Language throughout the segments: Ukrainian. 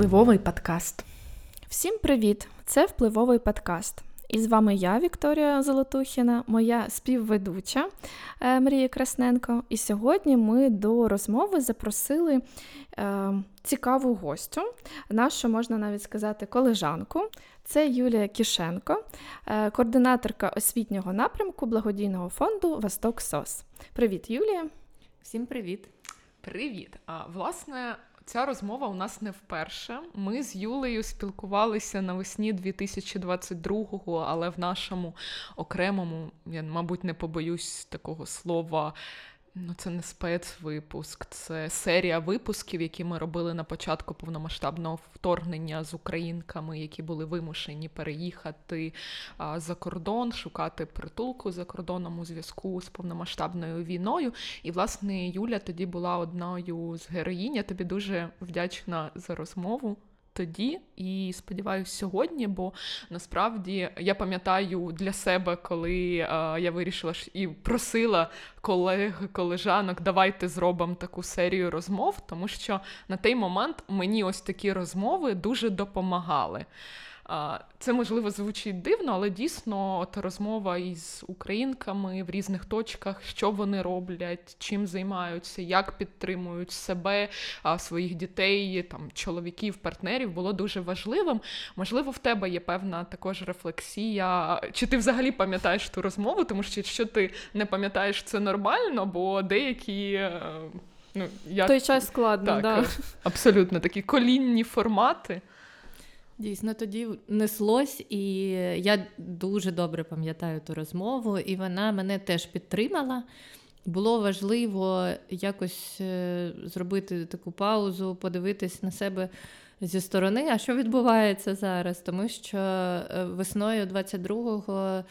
Впливовий подкаст. Всім привіт! Це впливовий подкаст. І з вами я, Вікторія Золотухіна, моя співведуча е, Мрія Красненко. І сьогодні ми до розмови запросили е, цікаву гостю, нашу, можна навіть сказати, колежанку. Це Юлія Кішенко, е, координаторка освітнього напрямку благодійного фонду Восток Сос. Привіт, Юлія! Всім привіт! Привіт! А власне, ця розмова у нас не вперше. Ми з Юлею спілкувалися навесні 2022-го, але в нашому окремому, я мабуть, не побоюсь такого слова. Ну, це не спецвипуск, це серія випусків, які ми робили на початку повномасштабного вторгнення з українками, які були вимушені переїхати а, за кордон, шукати притулку за кордоном у зв'язку з повномасштабною війною. І, власне, Юля тоді була одною з героїнь. Я тобі дуже вдячна за розмову тоді і сподіваюся, сьогодні, бо насправді я пам'ятаю для себе, коли е, я вирішила і просила колег, колежанок, давайте зробимо таку серію розмов, тому що на той момент мені ось такі розмови дуже допомагали. Це можливо звучить дивно, але дійсно от розмова із українками в різних точках, що вони роблять, чим займаються, як підтримують себе, своїх дітей, там чоловіків, партнерів було дуже важливим. Можливо, в тебе є певна також рефлексія. Чи ти взагалі пам'ятаєш ту розмову? Тому що якщо ти не пам'ятаєш, це нормально, бо деякі. Е, ну, я... Той час складно, так, да. абсолютно такі колінні формати. Дійсно, тоді неслось, і я дуже добре пам'ятаю ту розмову, і вона мене теж підтримала. Було важливо якось е, зробити таку паузу, подивитись на себе зі сторони, а що відбувається зараз, тому що е, весною 22-го.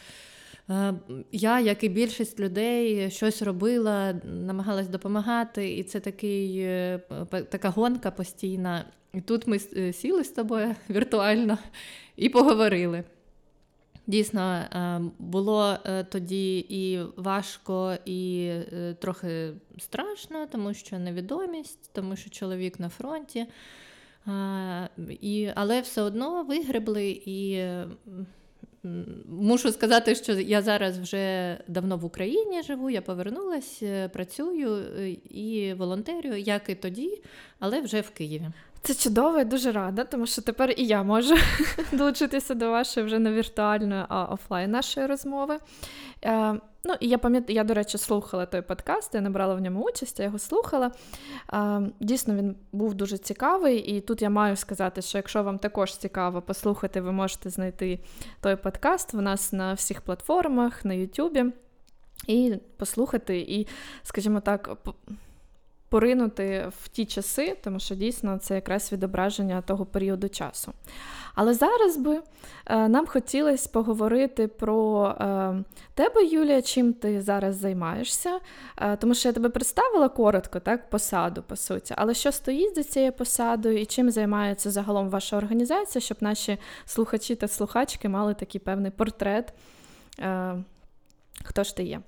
Е, я, як і більшість людей, щось робила, намагалась допомагати, і це такий, така гонка постійна. І тут ми е, сіли з тобою віртуально і поговорили. Дійсно, е, було е, тоді і важко, і трохи страшно, тому що невідомість, тому що чоловік на фронті. І, Але все одно вигребли і Мушу сказати, що я зараз вже давно в Україні живу, я повернулася, працюю і волонтерю, як і тоді, але вже в Києві. Це чудово, я дуже рада, тому що тепер і я можу долучитися до вашої вже не віртуальної, а офлайн нашої розмови. Е, ну, і я пам'ятаю, я, до речі, слухала той подкаст, я не брала в ньому участь, я його слухала. Е, дійсно, він був дуже цікавий, і тут я маю сказати, що якщо вам також цікаво послухати, ви можете знайти той подкаст у нас на всіх платформах, на Ютубі, і послухати, і, скажімо так, поринути в ті часи, тому що дійсно це якраз відображення того періоду часу. Але зараз би е, нам хотілося поговорити про е, тебе, Юлія, чим ти зараз займаєшся, е, тому що я тебе представила коротко, так, посаду, по суті. Але що стоїть за цією посадою і чим займається загалом ваша організація, щоб наші слухачі та слухачки мали такий певний портрет, хто ж ти є?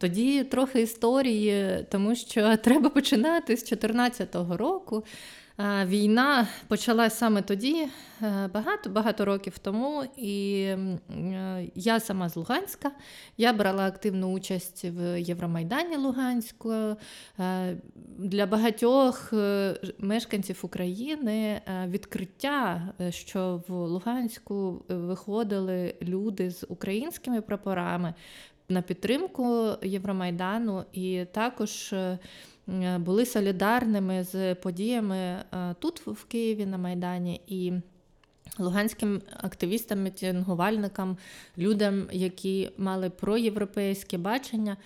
Тоді трохи історії, тому що треба починати з 2014 року. Війна почалась саме тоді, багато-багато років тому. І я сама з Луганська. Я брала активну участь в Євромайдані Луганську. Для багатьох е, мешканців України відкриття, е, що в Луганську виходили люди з українськими прапорами на підтримку Євромайдану і також е, були солідарними з подіями е, тут в Києві на Майдані і. Луганським активістам, мітингувальникам, людям, які мали проєвропейське бачення,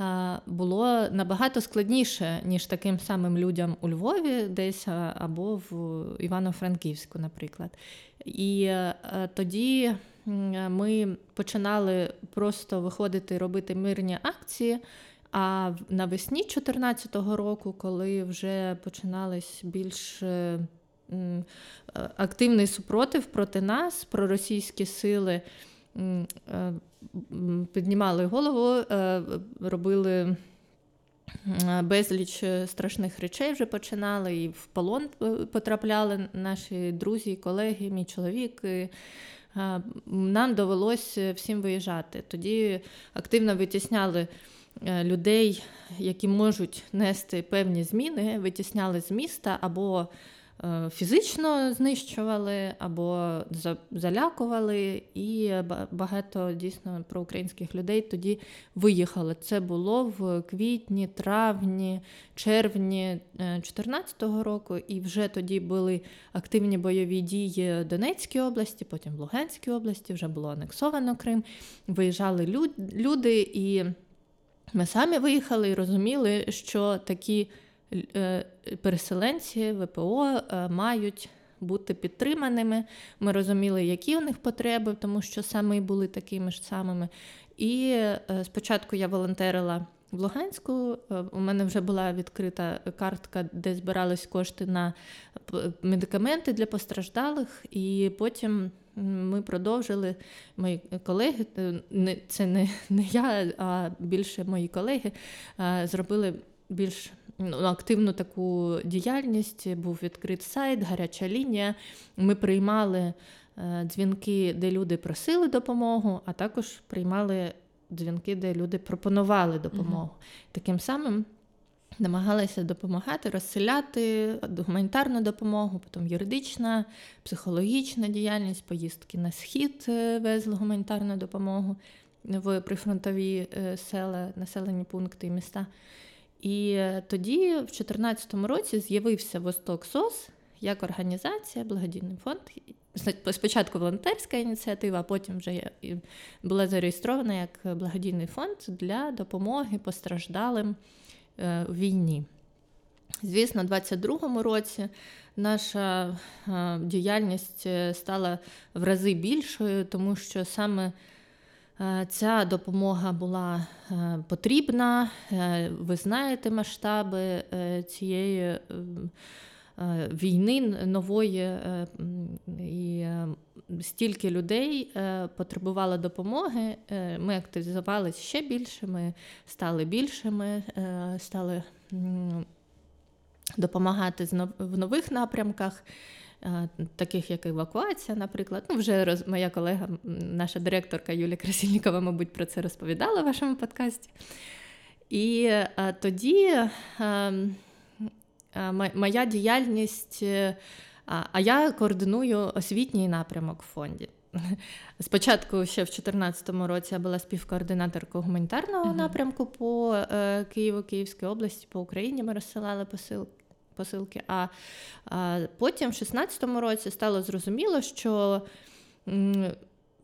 е, було набагато складніше, ніж таким самим людям у Львові, десь або в Івано-Франківську, наприклад. І тоді ми починали просто виходити робити мирні акції. А навесні 2014 року, коли вже починались більш е, активний супротив проти нас, проросійські сили е, піднімали голову, е, робили безліч страшних речей вже починали, і в полон потрапляли наші друзі, колеги, мій чоловік. Нам довелося всім виїжджати. Тоді активно витісняли Е, людей, які можуть нести певні зміни, витісняли з міста або е, фізично знищували, або залякували, і багато дійсно проукраїнських людей тоді виїхали. Це було в квітні, травні, червні 2014 е, року, і вже тоді були активні бойові дії в Донецькій області, потім в Луганській області, вже було анексовано Крим. Виїжджали люди і. Ми самі виїхали і розуміли, що такі е, переселенці ВПО е, мають бути підтриманими. Ми розуміли, які у них потреби, тому що саме були такими ж самими. І е, спочатку я волонтерила в Луганську. У мене вже була відкрита картка, де збирались кошти на медикаменти для постраждалих, і потім ми продовжили мої колеги, е, це не не я, а більше мої колеги е, зробили більш активну таку діяльність. Був відкрит сайт, гаряча лінія. Ми приймали е, дзвінки, де люди просили допомогу, а також приймали дзвінки, де люди пропонували допомогу. Угу. Таким самим намагалися допомагати, розселяти гуманітарну допомогу, потім юридична, психологічна діяльність, поїздки на схід е, везли гуманітарну допомогу в прифронтові е, села, населені пункти і міста. І тоді, в 2014 році, з'явився Восток СОС як організація, благодійний фонд. Спочатку волонтерська ініціатива, а потім вже була зареєстрована як благодійний фонд для допомоги постраждалим Е, війні. Звісно, у 2022 році наша е, діяльність е, стала в рази більшою, тому що саме ця допомога була потрібна. Ви знаєте масштаби цієї війни нової, і стільки людей потребувало допомоги. Ми активізувалися ще більше, ми стали більшими, стали допомагати в нових напрямках. Таких як евакуація, наприклад. Ну, вже роз... моя колега, наша директорка Юлія Красильникова, мабуть, про це розповідала в вашому подкасті. І а, тоді а, моя діяльність, е, а я координую освітній напрямок в фонді. Спочатку, ще в 2014 році, я була співкоординаторкою гуманітарного uh-huh. напрямку по е, Києву, Київській області, по Україні ми розсилали посилки. Посилки. А, потім, в 2016 році, стало зрозуміло, що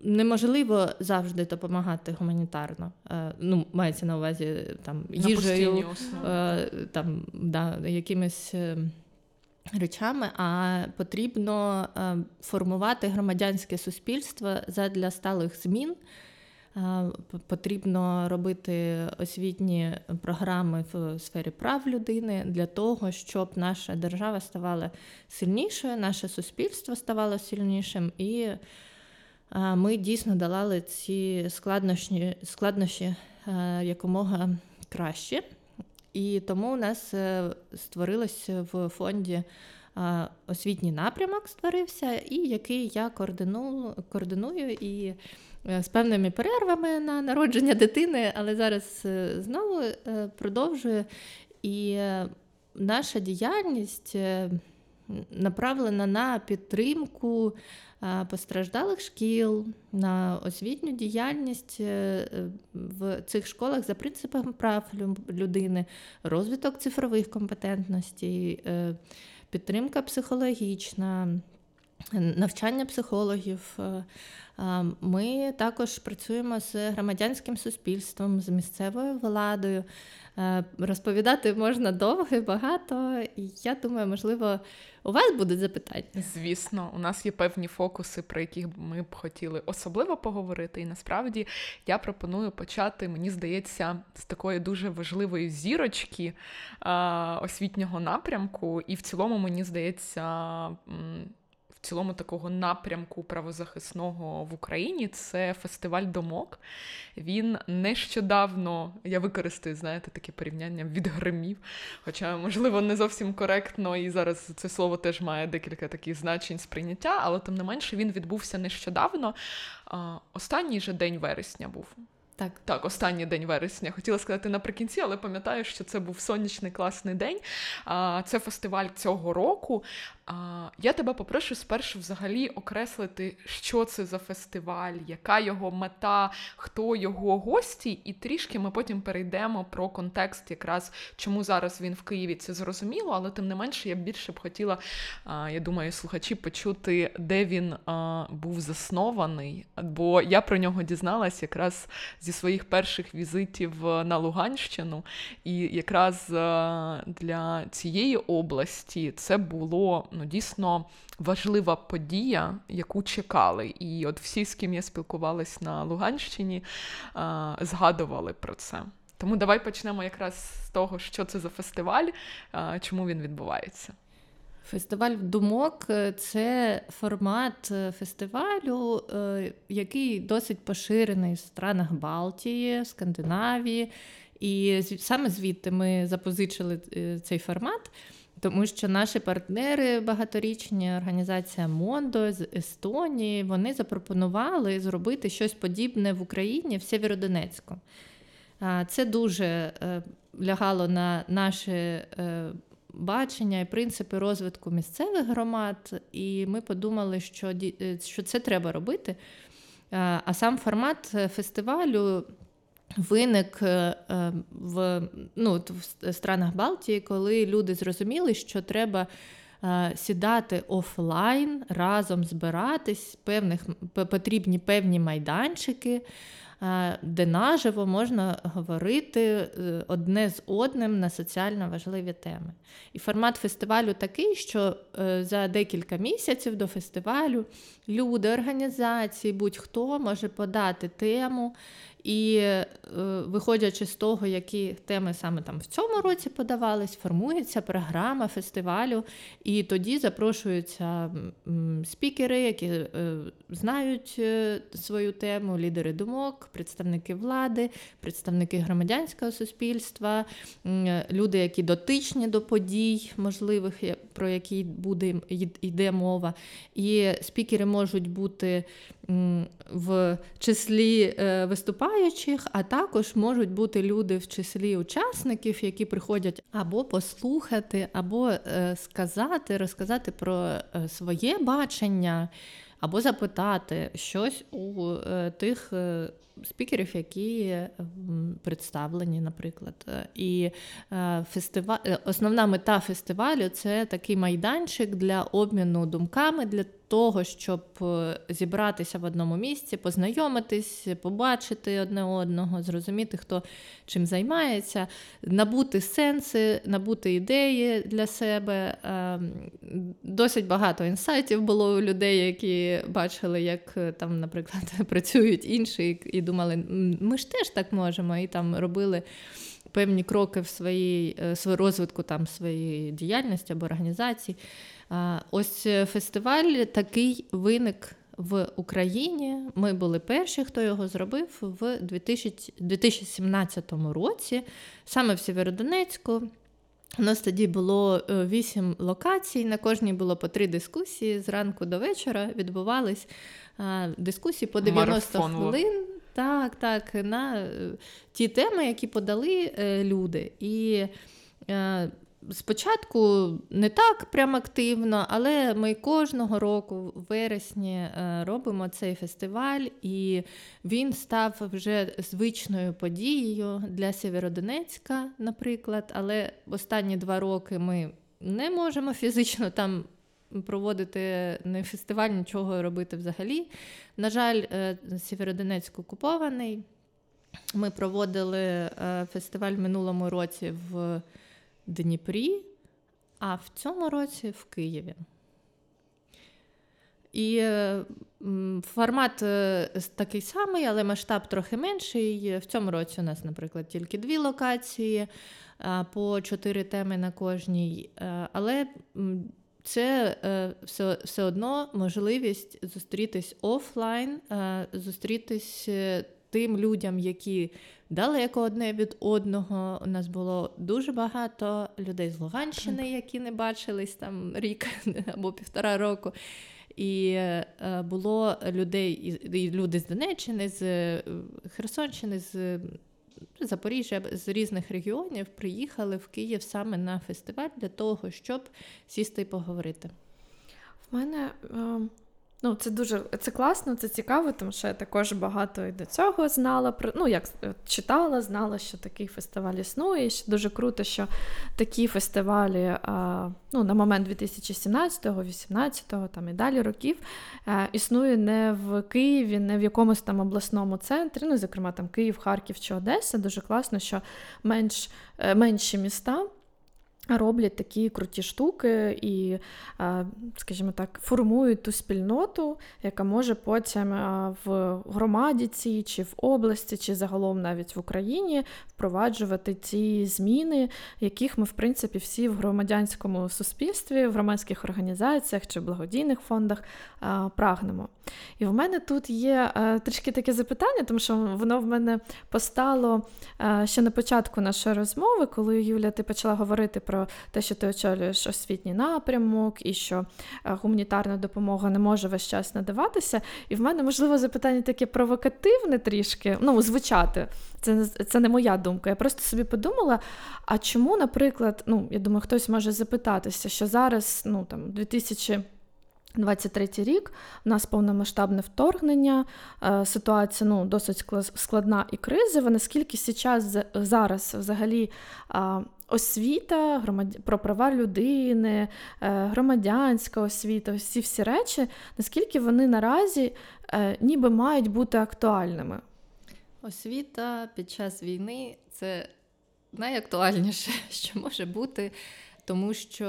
неможливо завжди допомагати гуманітарно. Е, ну, мається на увазі там їжею, е, там, да, якимись. Е, речами, а потрібно формувати громадянське суспільство задля сталих змін. Потрібно робити освітні програми в сфері прав людини для того, щоб наша держава ставала сильнішою, наше суспільство ставало сильнішим і ми дійсно долали ці складнощі, складнощі е, якомога краще. І тому у нас е, створилося в фонді освітній напрямок, створився, і який я координую, координую і е, з певними перервами на народження дитини, але зараз знову продовжую. І наша діяльність направлена на підтримку постраждалих шкіл, на освітню діяльність е, в цих школах за принципами прав людини, розвиток цифрових компетентностей, е, підтримка психологічна. Навчання психологів. Е, ми також працюємо з громадянським суспільством, з місцевою владою. Розповідати можна довго і багато, я думаю, можливо, у вас будуть запитання? Звісно, у нас є певні фокуси, про які ми б хотіли особливо поговорити. І насправді я пропоную почати, мені здається, з такої дуже важливої зірочки освітнього напрямку. І в цілому, мені здається, цілому такого напрямку правозахисного в Україні це фестиваль Домок. Він нещодавно, я використаю, знаєте, таке порівняння відгримів. Хоча, можливо, не зовсім коректно, і зараз це слово теж має декілька таких значень сприйняття, але тим не менше він відбувся нещодавно. Останній же день вересня був. Так, Так, останній день вересня. Хотіла сказати наприкінці, але пам'ятаю, що це був сонячний класний день. Це фестиваль цього року. Я тебе попрошу спершу взагалі окреслити, що це за фестиваль, яка його мета, хто його гості, і трішки ми потім перейдемо про контекст, якраз чому зараз він в Києві. Це зрозуміло, але тим не менше я більше б хотіла, я думаю, слухачі почути, де він був заснований. Бо я про нього дізналась якраз зі своїх перших візитів на Луганщину, і якраз для цієї області це було ну, дійсно важлива подія, яку чекали. І от всі, з ким я спілкувалась на Луганщині, згадували про це. Тому давай почнемо якраз з того, що це за фестиваль, чому він відбувається. Фестиваль думок це формат е, фестивалю, е, який досить поширений в странах Балтії, Скандинавії. І саме звідти ми запозичили е, цей формат. Тому що наші партнери, багаторічні організація Мондо з Естонії, вони запропонували зробити щось подібне в Україні в Сєвєродонецьку. Це дуже е, лягало на наше е, бачення і принципи розвитку місцевих громад, і ми подумали, е, що це треба робити. А сам формат фестивалю виник е, е, в ну, в странах Балтії, коли люди зрозуміли, що треба е, сідати офлайн, разом збиратись, певних потрібні певні майданчики. Де наживо можна говорити одне з одним на соціально важливі теми. І формат фестивалю такий, що за декілька місяців до фестивалю люди, організації, будь-хто може подати тему і е, виходячи з того, які теми саме там в цьому році подавались, формується програма фестивалю, і тоді запрошуються спікери, які е, знають е, свою тему, лідери думок, представники влади, представники громадянського суспільства, люди, які дотичні до подій, можливих, про які буде йде мова. І спікери можуть бути в числі виступаючих, а також можуть бути люди в числі учасників, які приходять або послухати, або е, сказати, розказати про е, своє бачення, або запитати щось у е, тих спікерів, які представлені, наприклад. І фестиваль, основна мета фестивалю це такий майданчик для обміну думками. для того, щоб е, зібратися в одному місці, познайомитись, побачити одне одного, зрозуміти, хто чим займається, набути сенси, набути ідеї для себе. Ем, досить багато інсайтів було у людей, які бачили, як е, там, наприклад, працюють інші, і думали, ми ж теж так можемо, і там робили. Певні кроки в своїй е, розвитку там своєї діяльності або організації. Ось е, фестиваль такий виник в Україні. Ми були перші, хто його зробив в 2017 році, саме в Сєвєродонецьку. У нас тоді було е, вісім локацій. На кожній було по три дискусії. Зранку до вечора відбувались дискусії по 90 Марафон. хвилин. Так, так, на е, ті теми, які подали люди. І Спочатку не так прям активно, але ми кожного року в вересні е, робимо цей фестиваль, і він став вже звичною подією для Сєвєродонецька, наприклад. Але останні два роки ми не можемо фізично там проводити не фестиваль, нічого робити взагалі. На жаль, е, Сєвєродонецьк окупований. Ми проводили е, фестиваль в минулому році в. Дніпрі, а в цьому році в Києві. І формат е, такий самий, але масштаб трохи менший. В цьому році у нас, наприклад, тільки дві локації по чотири теми на кожній. Але це е, все все одно можливість зустрітись офлайн, е, зустрітись тим людям, які далеко одне від одного. У нас було дуже багато людей з Луганщини, які не бачились там рік або півтора року. І було людей, і люди з Донеччини, з Херсонщини, з Запоріжжя з різних регіонів приїхали в Київ саме на фестиваль для того, щоб сісти і поговорити. В мене ем, Ну, це дуже це класно, це цікаво, тому що я також багато і до цього знала про ну як е, читала, знала, що такий фестиваль існує. І що дуже круто, що такі фестивалі а, ну, на момент 2017-го, 18-го там і далі років а, е, існує не в Києві, не в якомусь там обласному центрі. Ну, зокрема, там Київ, Харків чи Одеса. Дуже класно, що менш, е, менші міста. Роблять такі круті штуки і, скажімо так, формують ту спільноту, яка може потім в громаді цій, чи в області, чи загалом навіть в Україні впроваджувати ці зміни, яких ми, в принципі, всі в громадянському суспільстві, в громадських організаціях чи благодійних фондах прагнемо. І в мене тут є трішки таке запитання, тому що воно в мене постало ще на початку нашої розмови, коли Юля, ти почала говорити про про те, що ти очолюєш освітній напрямок, і що е, гуманітарна допомога не може весь час надаватися. І в мене, можливо, запитання таке провокативне трішки, ну, звучати. Це це не моя думка. Я просто собі подумала: а чому, наприклад, ну, я думаю, хтось може запитатися, що зараз, ну там, 2000 23 рік у нас повномасштабне вторгнення, е, ситуація ну, досить складна і кризова. Наскільки зараз взагалі освіта, громад... про права людини, е, громадянська освіта, всі всі речі, наскільки вони наразі е, ніби мають бути актуальними? Освіта під час війни це найактуальніше, що може бути. Тому що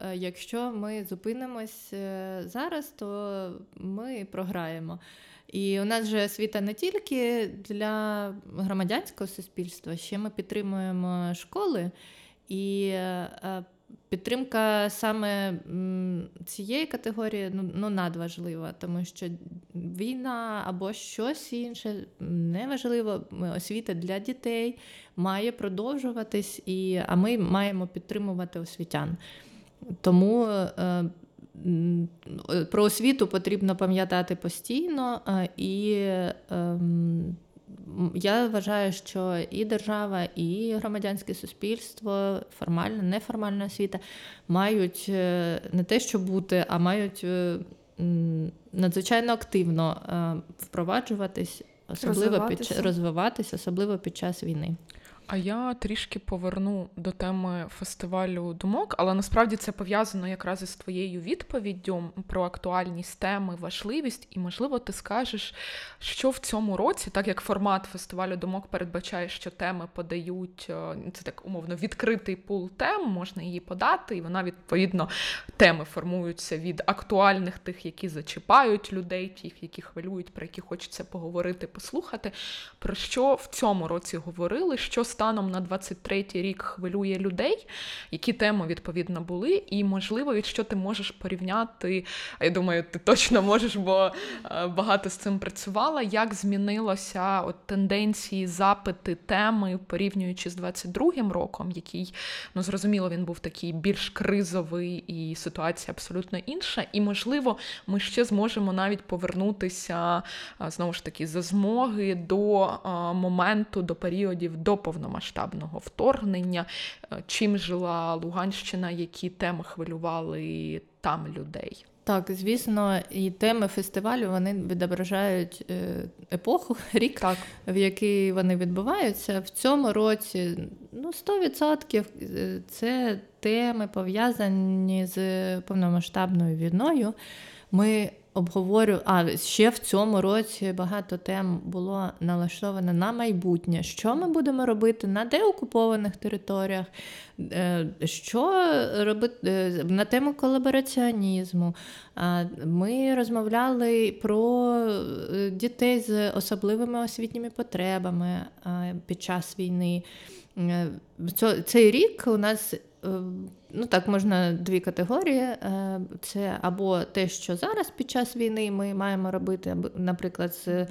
е, якщо ми зупинимось зараз, то ми програємо. І у нас же освіта не тільки для громадянського суспільства, ще ми підтримуємо школи. І е, підтримка саме цієї категорії ну, ну надважлива, тому що війна або щось інше неважливо. Освіта для дітей має продовжуватись, і, а ми маємо підтримувати освітян. Тому е, про освіту потрібно пам'ятати постійно, і ем, я вважаю, що і держава, і громадянське суспільство, формальна, неформальна освіта мають е, не те, що бути, а мають е, надзвичайно активно е, впроваджуватись, особливо під розвиватись, особливо під час війни. А я трішки поверну до теми фестивалю думок, але насправді це пов'язано якраз із твоєю відповіддю про актуальність теми, важливість, і, можливо, ти скажеш, що в цьому році, так як формат фестивалю думок передбачає, що теми подають е, це так умовно відкритий пул тем, можна її подати, і вона відповідно теми формуються від актуальних тих, які зачіпають людей, тих, які хвилюють, про які хочеться поговорити, послухати. Про що в цьому році говорили? що станом на 23-й рік хвилює людей, які теми відповідно були, і можливо, що ти можеш порівняти. Я думаю, ти точно можеш, бо е, багато з цим працювала. Як змінилося от тенденції, запити, теми, порівнюючи з 22-м роком, який ну зрозуміло, він був такий більш кризовий, і ситуація абсолютно інша. І можливо, ми ще зможемо навіть повернутися е, знову ж таки за змоги до е, моменту, до періодів до повномасштабного повномасштабного вторгнення, е, чим жила Луганщина, які теми хвилювали там людей. Так, звісно, і теми фестивалю вони відображають е, епоху, рік, так. в який вони відбуваються. В цьому році ну, 100% е, це теми пов'язані з повномасштабною війною. Ми обговорю. А ще в цьому році багато тем було налаштовано на майбутнє. Що ми будемо робити на деокупованих територіях, е, що робити е, на тему колабораціонізму. Ми розмовляли про е, дітей з особливими освітніми потребами під час війни. Цей рік у нас ну так можна дві категорії. Це або те, що зараз під час війни ми маємо робити, наприклад, з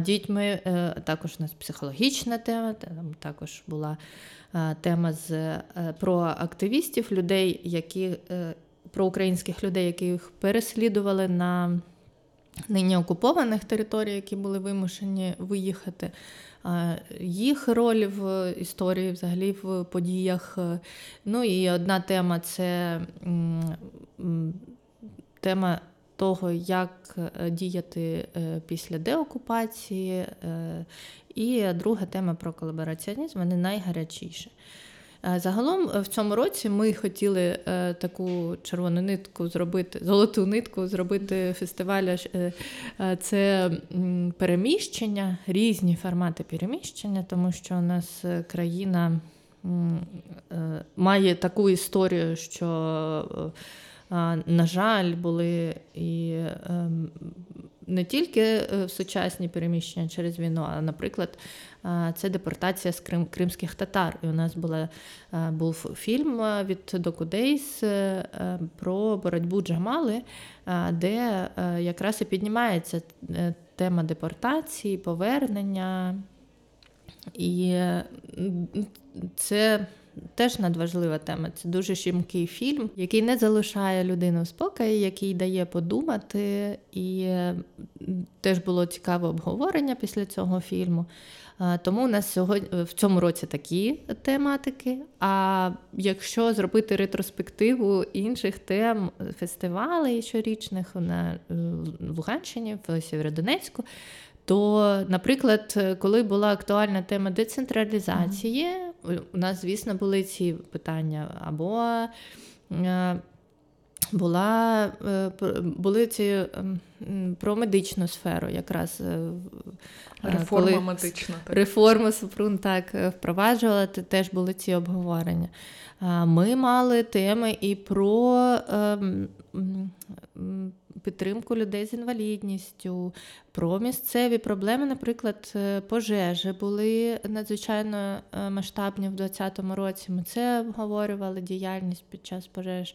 дітьми. Також у нас психологічна тема, там також була тема з про активістів, людей, які про українських людей, яких переслідували на нині окупованих територіях, які були вимушені виїхати. Їх роль в історії, взагалі в подіях. Ну і одна тема це тема того, як діяти е, після деокупації. Е, і друга тема про колабораціонізм, вони найгарячіші. Е, загалом е, в цьому році ми хотіли е, таку червону нитку зробити, золоту нитку зробити фестиваля. Це переміщення, різні формати переміщення, тому що у нас країна має таку історію, що, на жаль, були і ем, не тільки е, сучасні переміщення через війну, а, наприклад, це депортація з Крим, кримських татар. І у нас була, був фільм від Докудейс е, про боротьбу Джамали, де е, якраз і піднімається тема депортації, повернення. І це теж надважлива тема. Це дуже щемкий фільм, який не залишає людину в спокої, який дає подумати. І теж було цікаве обговорення після цього фільму. Тому у нас сьогодні в цьому році такі тематики. А якщо зробити ретроспективу інших тем фестивалей щорічних на Луганщині, в Сєвєродонецьку, то, наприклад, коли була актуальна тема децентралізації, у нас, звісно, були ці питання, або е, була, е, були ці ем, про медичну сферу, якраз е, реформа коли медична. Так. Реформу Супрун так впроваджувала, теж були ці обговорення. Ми мали теми і про ем, підтримку людей з інвалідністю, про місцеві проблеми, наприклад, е, пожежі були надзвичайно е, масштабні в 2020 році. Ми це обговорювали діяльність під час пожеж.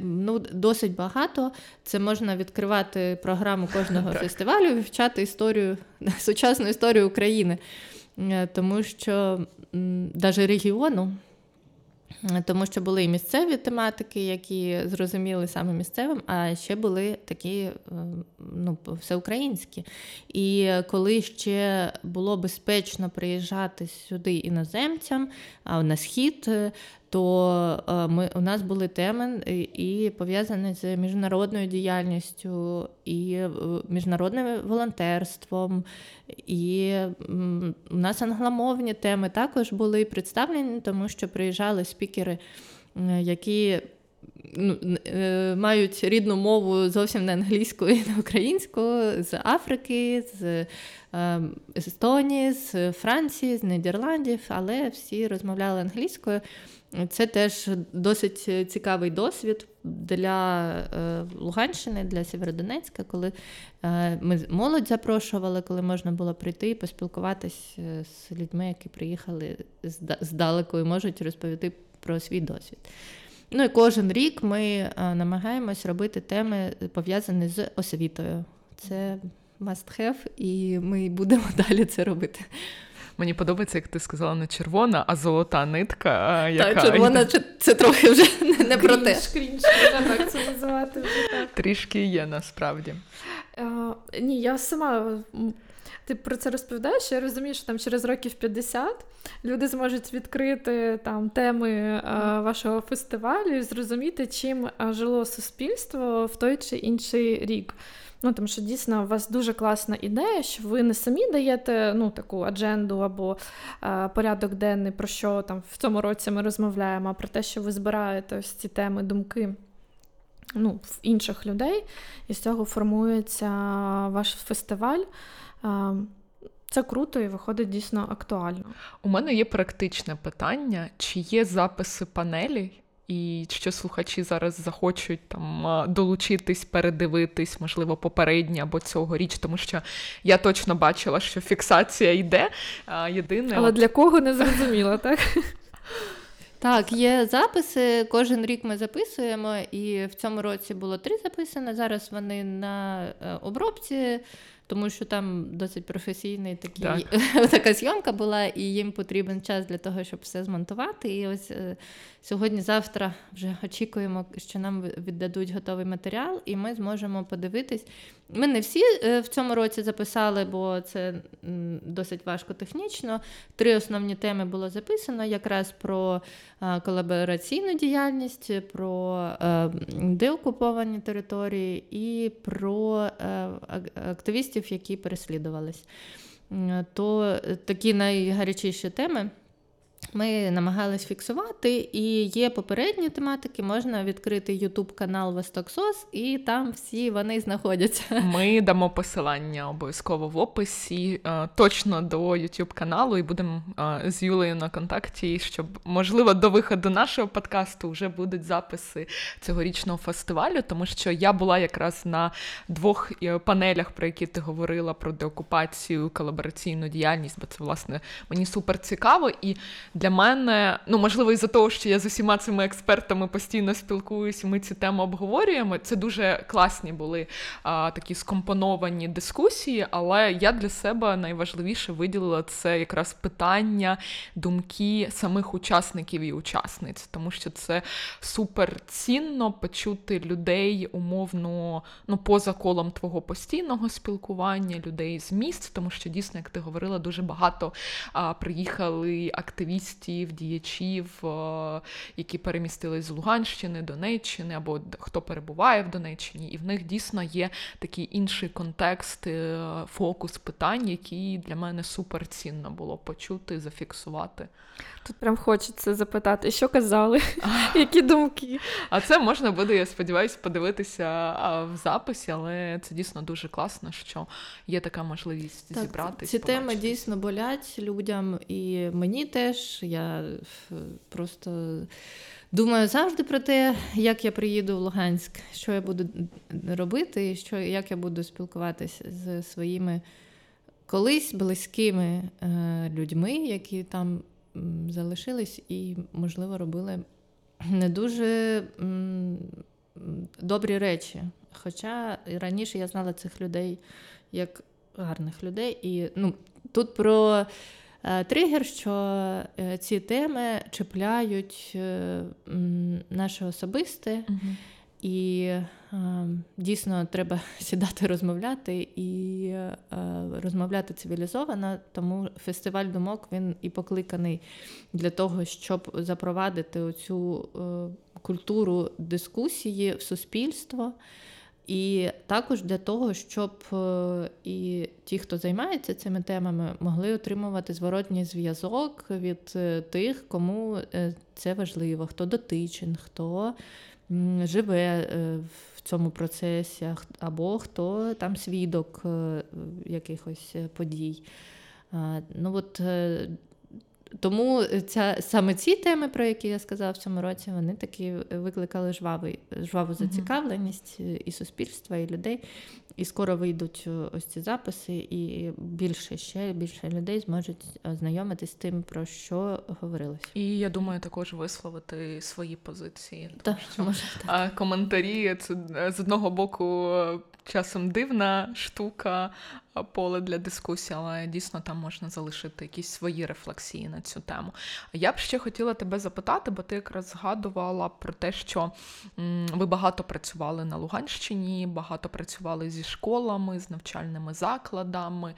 Ну, Досить багато. Це можна відкривати програму кожного так. фестивалю, вивчати історію, сучасну історію України, е, тому що навіть регіону. Тому що були і місцеві тематики, які зрозуміли саме місцевим, а ще були такі е, ну, всеукраїнські. І коли ще було безпечно приїжджати сюди іноземцям, а на схід, то е, ми, у нас були теми і пов'язані з міжнародною діяльністю, і е, міжнародним волонтерством, і у нас англомовні теми також були представлені, тому що приїжджали спікери, які е, Мають рідну мову зовсім не англійську і не українську з Африки, з Естонії, з Франції, з Нідерландів, але всі розмовляли англійською. Це теж досить цікавий досвід для е, Луганщини, для Сєвєродонецька, коли е, ми молодь запрошували, коли можна було прийти і поспілкуватися е, з людьми, які приїхали здалеку і можуть розповісти про свій досвід. Ну і кожен рік ми намагаємось робити теми пов'язані з освітою. Це must have, і ми будемо далі це робити. Мені подобається, як ти сказала, не червона, а золота нитка. яка... Так, червона це, це трохи вже не про те. Крінж, так це називати вже так. Трішки є насправді. А, Ні, я сама. Ти про це розповідаєш, я розумію, що там через років 50 люди зможуть відкрити там теми а, вашого фестивалю і зрозуміти, чим жило суспільство в той чи інший рік. Ну тому що дійсно у вас дуже класна ідея, що ви не самі даєте ну, таку адженду або е, порядок денний, про що там в цьому році ми розмовляємо, а про те, що ви збираєте ось ці теми, думки ну, в інших людей, і з цього формується ваш фестиваль. Це круто і виходить дійсно актуально. У мене є практичне питання: чи є записи панелей? і що слухачі зараз захочуть там долучитись, передивитись, можливо, попередні або цьогоріч, тому що я точно бачила, що фіксація йде. Єдине, Але для кого не зрозуміло, так? Так, є записи. Кожен рік ми записуємо, і в цьому році було три записане. Зараз вони на е, обробці тому що там досить професійний такий, так. така зйомка була, і їм потрібен час для того, щоб все змонтувати. І ось е, сьогодні-завтра вже очікуємо, що нам віддадуть готовий матеріал, і ми зможемо подивитись. Ми не всі е, в цьому році записали, бо це досить важко технічно. Три основні теми було записано: якраз про е, колабораційну діяльність, про деокуповані території і про активістів які переслідувались. То е, такі найгарячіші теми. Ми намагались фіксувати, і є попередні тематики. Можна відкрити YouTube канал Восток Сос, і там всі вони знаходяться. Ми дамо посилання обов'язково в описі е, точно до YouTube каналу, і будемо е, з Юлею на контакті, щоб можливо до виходу нашого подкасту вже будуть записи цьогорічного фестивалю, тому що я була якраз на двох е, панелях, про які ти говорила про деокупацію, колабораційну діяльність, бо це власне мені супер цікаво і для мене, ну можливо, із-за того, що я з усіма цими експертами постійно спілкуюся, ми ці теми обговорюємо. Це дуже класні були а, такі скомпоновані дискусії, але я для себе найважливіше виділила це якраз питання, думки самих учасників і учасниць, тому що це супер цінно почути людей умовно ну, поза колом твого постійного спілкування, людей з міст, тому що дійсно, як ти говорила, дуже багато а, приїхали активістів активістів, діячів, е, які перемістились з Луганщини, Донеччини, або хто перебуває в Донеччині, і в них дійсно є такий інший контекст, е, фокус питань, який для мене супер цінно було почути, зафіксувати. Тут прям хочеться запитати, що казали, які думки. А це можна буде, я сподіваюся, подивитися в записі, але це дійсно дуже класно, що є така можливість так, зібратися. Ці теми дійсно болять людям, і мені теж. Я просто думаю завжди про те, як я приїду в Луганськ, що я буду робити, що, як я буду спілкуватися з своїми колись близькими е, людьми, які там залишились і, можливо, робили не дуже добрі речі. Хоча раніше я знала цих людей як гарних людей. І ну, тут про тригер, що е, ці теми чіпляють наше особисте. Угу. І е, дійсно треба сідати розмовляти і е, розмовляти цивілізовано. Тому фестиваль думок він і покликаний для того, щоб запровадити оцю е, культуру дискусії в суспільство. І також для того, щоб е, і ті, хто займається цими темами, могли отримувати зворотній зв'язок від е, тих, кому е, це важливо, хто дотичен, хто живе в цьому процесі, або хто там свідок якихось подій. Ну от тому ця саме ці теми, про які я сказала в цьому році, вони такі викликали жвавий, жваву зацікавленість і суспільства, і людей. І скоро вийдуть е, ось ці записи, і більше ще більше людей зможуть знайомитись з тим, про що говорилось. І я думаю, також висловити свої позиції. Тому що може, так. коментарі це е, з одного боку часом дивна штука, поле для дискусії, але дійсно там можна залишити якісь свої рефлексії на цю тему. Я б ще хотіла тебе запитати, бо ти якраз згадувала про те, що ви багато працювали на Луганщині, багато працювали зі школами, з навчальними закладами.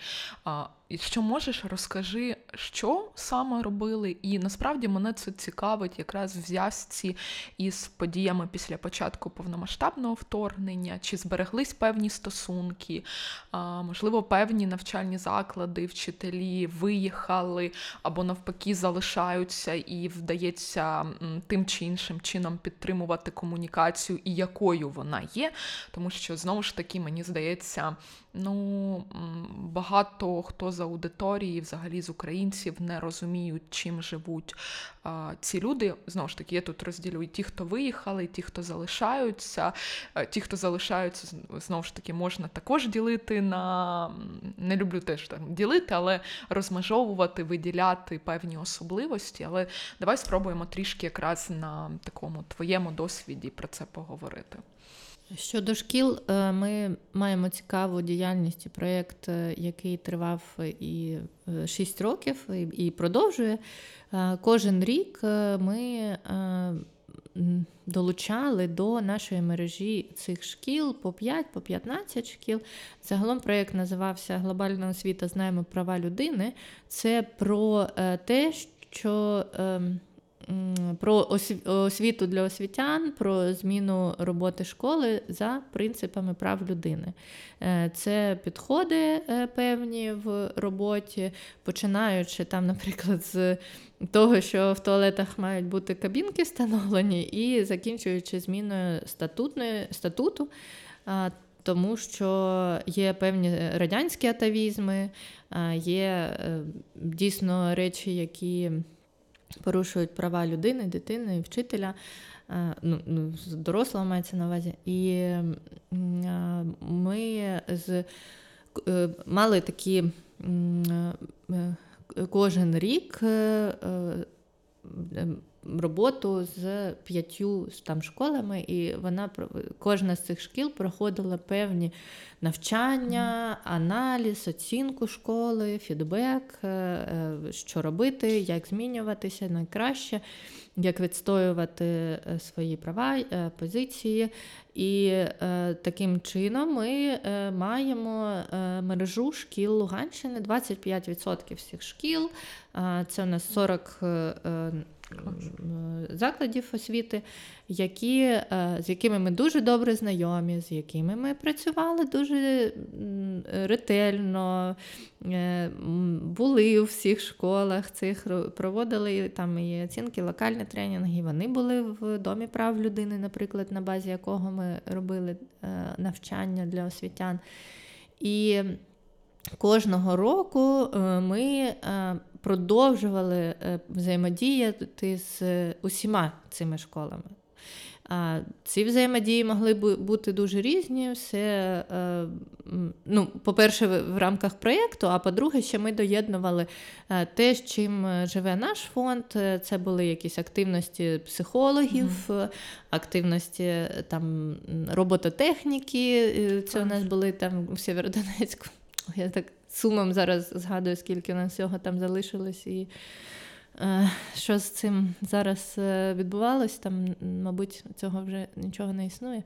Що можеш, розкажи, що саме робили, і насправді мене це цікавить якраз в зв'язці із подіями після початку повномасштабного вторгнення, чи збереглись певні стосунки, можливо, певні навчальні заклади, вчителі виїхали або навпаки залишаються, і вдається тим чи іншим чином підтримувати комунікацію, і якою вона є, тому що знову ж таки мені здається ну, багато хто з аудиторії, взагалі з українців, не розуміють, чим живуть а, ці люди. Знову ж таки, я тут розділю і ті, хто виїхали, і ті, хто залишаються. Ті, хто залишаються, знову ж таки, можна також ділити на не люблю теж там ділити, але розмежовувати, виділяти певні особливості. Але давай спробуємо трішки якраз на такому твоєму досвіді про це поговорити. Щодо шкіл, е, ми маємо цікаву діяльність і проєкт, е, який тривав і 6 е, років, і продовжує. Кожен рік ми долучали до нашої мережі цих шкіл по 5, по 15 шкіл. Загалом проєкт називався Глобальна освіта знаємо права людини. Це про те, що ем, про освіту для освітян, про зміну роботи школи за принципами прав людини. Е, це підходи е, певні в роботі, починаючи там, наприклад, з того, що в туалетах мають бути кабінки встановлені, і закінчуючи зміною статутної статуту. Тому що є певні радянські атавізми, є е, дійсно речі, які порушують права людини, дитини, вчителя, е, ну, ну, дорослого мається на увазі. І е, ми з, е, мали такі кожен рік роботу з п'ятью там школами, і вона кожна з цих шкіл проходила певні навчання, аналіз, оцінку школи, фідбек, е, е, що робити, як змінюватися найкраще, як відстоювати е, свої права, позиції. І таким чином ми маємо мережу шкіл Луганщини, 25% всіх шкіл. Це у нас 40 закладів освіти, які, е, з якими ми дуже добре знайомі, з якими ми працювали дуже ретельно, е, були у всіх школах цих, проводили там і оцінки, локальні тренінги. Вони були в домі прав людини, наприклад, на базі якого ми робили е, навчання для освітян. І Кожного року ми продовжували е, взаємодіяти з усіма цими школами. Ці взаємодії могли б бути дуже різні. Все, е, ну, По-перше, в рамках проєкту, а по-друге, ще ми доєднували е, те, з чим живе наш фонд. Це були якісь активності психологів, mm-hmm. активності там, робототехніки. Це у нас були там у Сєвєродонецьку. Я так сумом зараз згадую, скільки у нас всього там залишилось, і е, що з цим зараз е, відбувалось, там, мабуть, цього вже нічого не існує.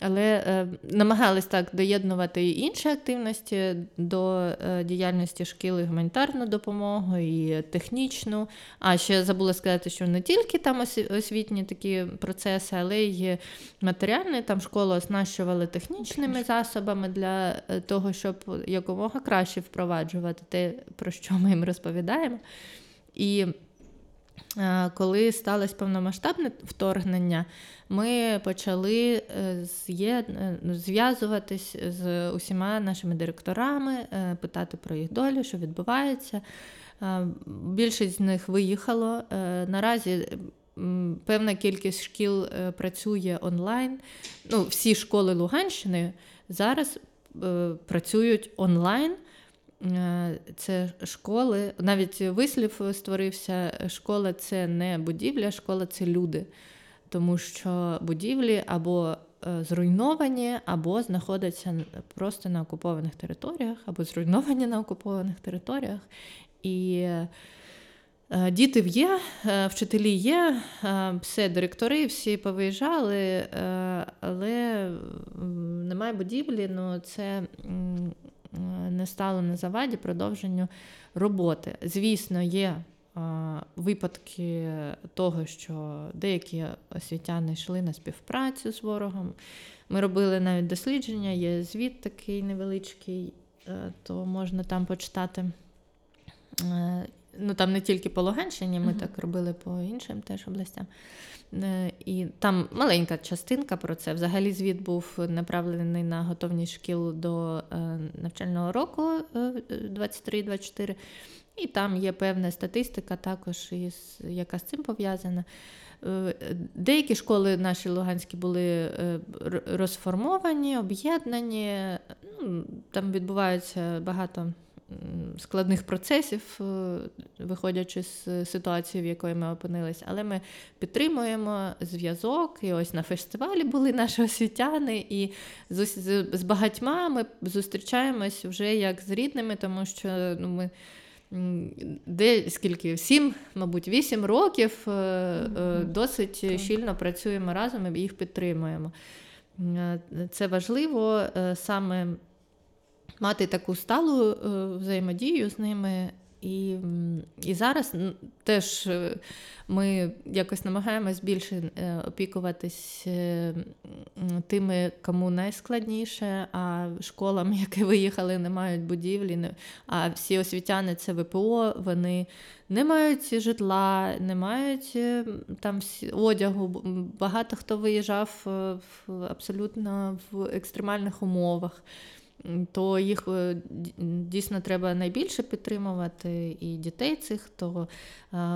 Але е, намагались так доєднувати і інші активності до е, діяльності шкіл, і гуманітарну допомогу, і технічну. А ще забула сказати, що не тільки там освітні такі процеси, але й матеріальні. Там школу оснащували технічними засобами для е, того, щоб якомога краще впроваджувати те, про що ми їм розповідаємо. І коли сталося повномасштабне вторгнення, ми почали е, е, зв'язуватись з усіма нашими директорами, питати про їх долю, що відбувається. Більшість з них виїхало. Наразі певна кількість шкіл працює онлайн. Ну, Всі школи Луганщини зараз працюють онлайн. Е, це школи, навіть вислів створився: школа це не будівля, школа це люди. Тому що будівлі або е, зруйновані, або знаходяться просто на окупованих територіях, або зруйновані на окупованих територіях. І е, діти є, вчителі є, все директори, всі повиїжджали, але немає будівлі, ну це не стало на заваді продовженню роботи. Звісно, є випадки того, що деякі освітяни йшли на співпрацю з ворогом. Ми робили навіть дослідження, є звіт такий невеличкий, е, то можна там почитати. Е, Ну там не тільки по Луганщині, ми uh-huh. так робили по іншим теж областям. Е, і там маленька частинка про це. Взагалі звіт був направлений на готовність шкіл до е, навчального року 23-24. І там є певна статистика, також із, яка з цим пов'язана. Деякі школи наші Луганські були розформовані, об'єднані. Ну, Там відбувається багато складних процесів, е, виходячи з ситуації, в якої ми опинилися, але ми підтримуємо зв'язок. І ось на фестивалі були наші освітяни, і з, з, з багатьма ми зустрічаємось вже як з рідними, тому що ну, ми. Де скільки? Сім, мабуть, вісім років mm-hmm. досить щільно працюємо разом і їх підтримуємо. Це важливо саме мати таку сталу е, взаємодію з ними. І і зараз теж е, ми якось намагаємось більше е, опікуватись тими, кому найскладніше, а школам, які виїхали, не мають будівлі. А всі освітяни це ВПО, вони не мають житла, не мають там одягу. Багато хто виїжджав абсолютно в екстремальних умовах то їх е, дійсно треба найбільше підтримувати і дітей цих. То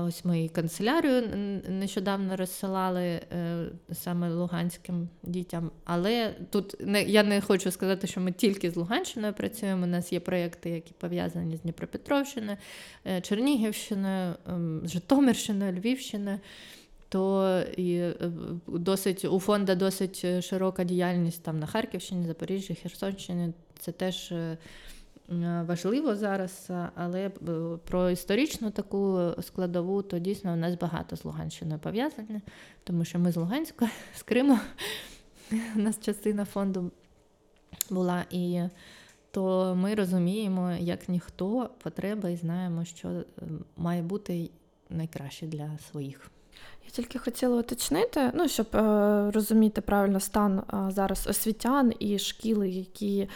ось ми і канцелярію нещодавно розсилали е, саме луганським дітям. Але тут не я не хочу сказати, що ми тільки з Луганщиною працюємо. У нас є проєкти, які пов'язані з Дніпропетровщиною, е, Чернігівщиною, ем, Житомирщиною, Львівщиною то і е, досить у фонда досить е, широка діяльність там на Харківщині, Запоріжжі, Херсонщині. Це теж е, важливо зараз, але про історичну таку складову, то дійсно у нас багато з Луганщиною пов'язане, тому що ми з Луганська, з Криму, у нас частина фонду була. І то ми розуміємо, як ніхто потреби і знаємо, що має бути найкраще для своїх. Я тільки хотіла уточнити, ну щоб е, розуміти правильно стан е, зараз освітян і шкіли, які,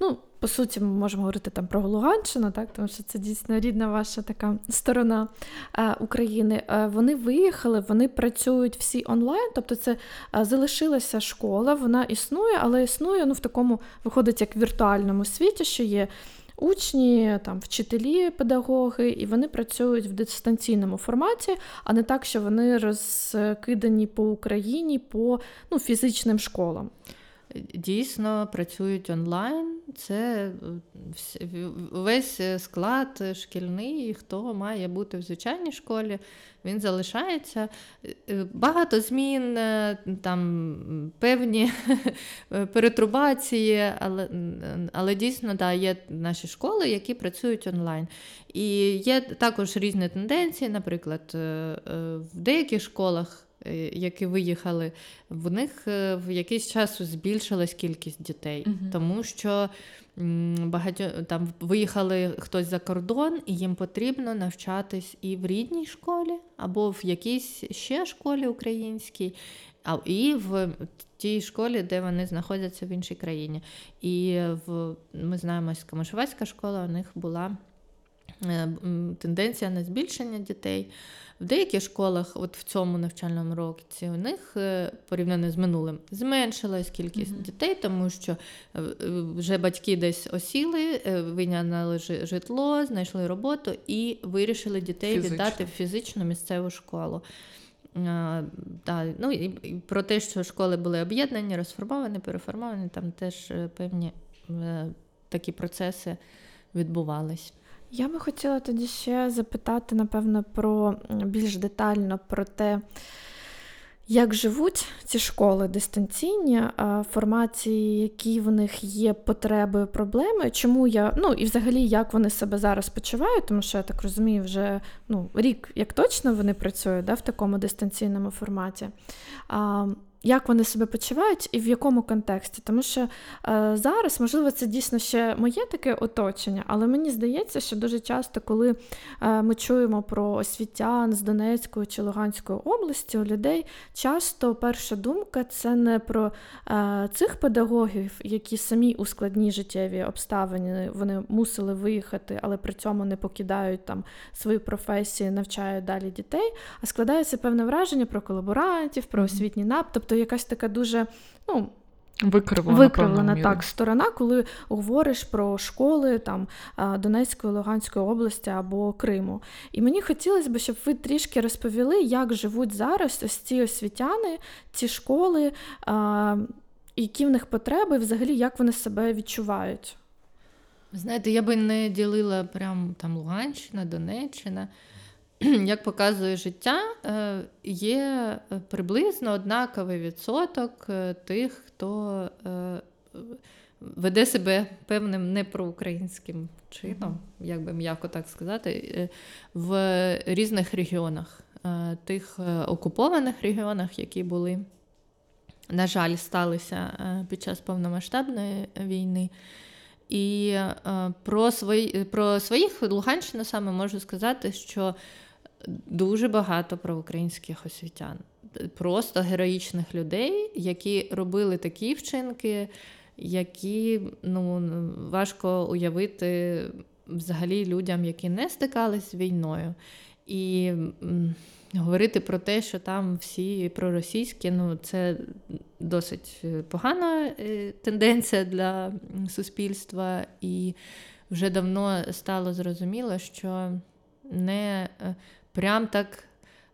ну, по суті, ми можемо говорити там про Луганщину, так, тому що це дійсно рідна ваша така сторона е, України. Е, вони виїхали, вони працюють всі онлайн, тобто це е, залишилася школа, вона існує, але існує ну, в такому, виходить, як віртуальному світі, що є учні, там вчителі, педагоги, і вони працюють в дистанційному форматі, а не так, що вони розкидані по Україні по ну, фізичним школам. Дійсно працюють онлайн. Це весь склад шкільний, хто має бути в звичайній школі, він залишається. Е, багато змін, е, там певні перетрубації, але але дійсно да, є наші школи, які працюють онлайн. І є також різні тенденції. Наприклад, е, в деяких школах. Які виїхали, в них в якийсь час збільшилась кількість дітей, uh тому що багато там виїхали хтось за кордон, і їм потрібно навчатись і в рідній школі, або в якійсь ще школі українській, а і в тій школі, де вони знаходяться в іншій країні. І в ми знаємо, що Камишевецька школа у них була е, тенденція на збільшення дітей. В деяких школах, от в цьому навчальному році, у них е, порівняно з минулим зменшилась кількість mm-hmm. дітей, тому що е, вже батьки десь осіли, е, виняли житло, знайшли роботу і вирішили дітей Фізично. віддати в фізичну місцеву школу. А, да, ну і Про те, що школи були об'єднані, розформовані, переформовані, там теж певні такі процеси відбувались. Я би хотіла тоді ще запитати, напевно, про більш детально про те, як живуть ці школи дистанційні, формації, які в них є потреби, проблеми, чому я, ну і взагалі як вони себе зараз почувають, тому що я так розумію, вже ну, рік як точно вони працюють да, в такому дистанційному форматі. А, як вони себе почувають і в якому контексті. Тому що е, зараз, можливо, це дійсно ще моє таке оточення, але мені здається, що дуже часто, коли е, ми чуємо про освітян з Донецької чи Луганської області, у людей часто перша думка це не про е, цих педагогів, які самі у складній життєві обставини вони мусили виїхати, але при цьому не покидають там свої професії, навчають далі дітей, а складається певне враження про колаборантів, про освітній напрямок. Тобто якась така дуже ну, викривлена, викривлена так, сторона, коли говориш про школи там Донецької, Луганської області або Криму. І мені хотілося б, щоб ви трішки розповіли, як живуть зараз ось ці освітяни, ці школи, які в них потреби, і взагалі як вони себе відчувають. Знаєте, я би не ділила прям там Луганщина, Донеччина. як показує життя, е, є е, приблизно однаковий відсоток е, тих, хто веде себе певним непроукраїнським чином, як би м'яко так сказати, в різних регіонах, тих окупованих регіонах, які були, на жаль, сталися під час повномасштабної війни. І про свої, про своїх Луганщину саме можу сказати, що дуже багато проукраїнських освітян, просто героїчних людей, які робили такі вчинки, які ну, важко уявити взагалі людям, які не стикались з війною. І говорити про те, що там всі проросійські, ну це досить погана е, тенденція для суспільства, і вже давно стало зрозуміло, що не е, прям так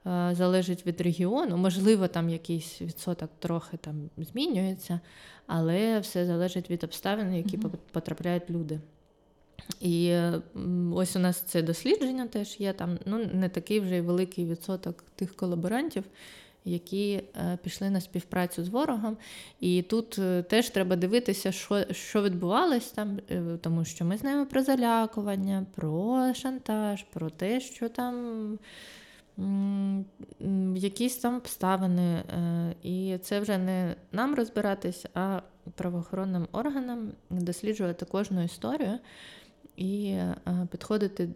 е, залежить від регіону. Можливо, там якийсь відсоток трохи там змінюється, але все залежить від обставин, які mm потрапляють люди. І ось у нас це дослідження теж є. Там ну, не такий вже великий відсоток тих колаборантів, які е, пішли на співпрацю з ворогом. І тут е, теж треба дивитися, що що відбувалось там, е, тому що ми знаємо про залякування, про шантаж, про те, що там. Якісь там обставини, і це вже не нам розбиратись, а правоохоронним органам досліджувати кожну історію і підходити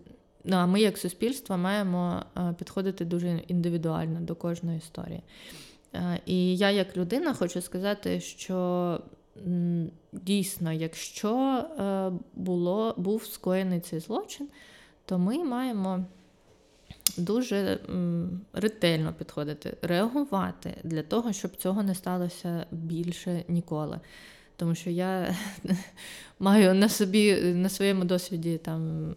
Ну, а ми, як суспільство, маємо е, підходити дуже індивідуально до кожної історії. Е, і я, як людина, хочу сказати, що дійсно, якщо е, було, був скоєний цей злочин, то ми маємо дуже ретельно підходити, реагувати для того, щоб цього не сталося більше ніколи. Тому що я маю на собі, на своєму досвіді, там,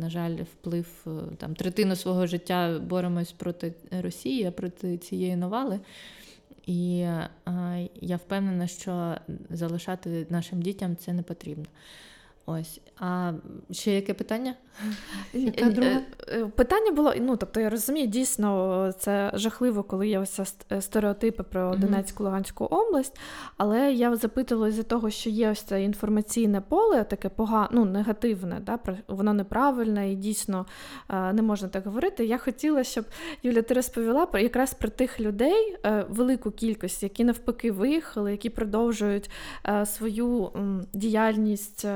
на жаль, вплив е, там, третину свого життя боремось проти Росії, проти цієї навали. І а, я впевнена, що залишати нашим дітям це не потрібно. Ось. А ще яке питання? Яка друга? Е, е, питання було: ну, тобто, я розумію, дійсно, це жахливо, коли є ось е, стереотипи про Донецьку Луганську область. Але я запитувала з-за того, що є ось це інформаційне поле, таке погано, ну, негативне, да, воно неправильне і дійсно не можна так говорити. Я хотіла, щоб Юля, ти розповіла про якраз про тих людей, велику кількість, які навпаки виїхали, які продовжують свою діяльність.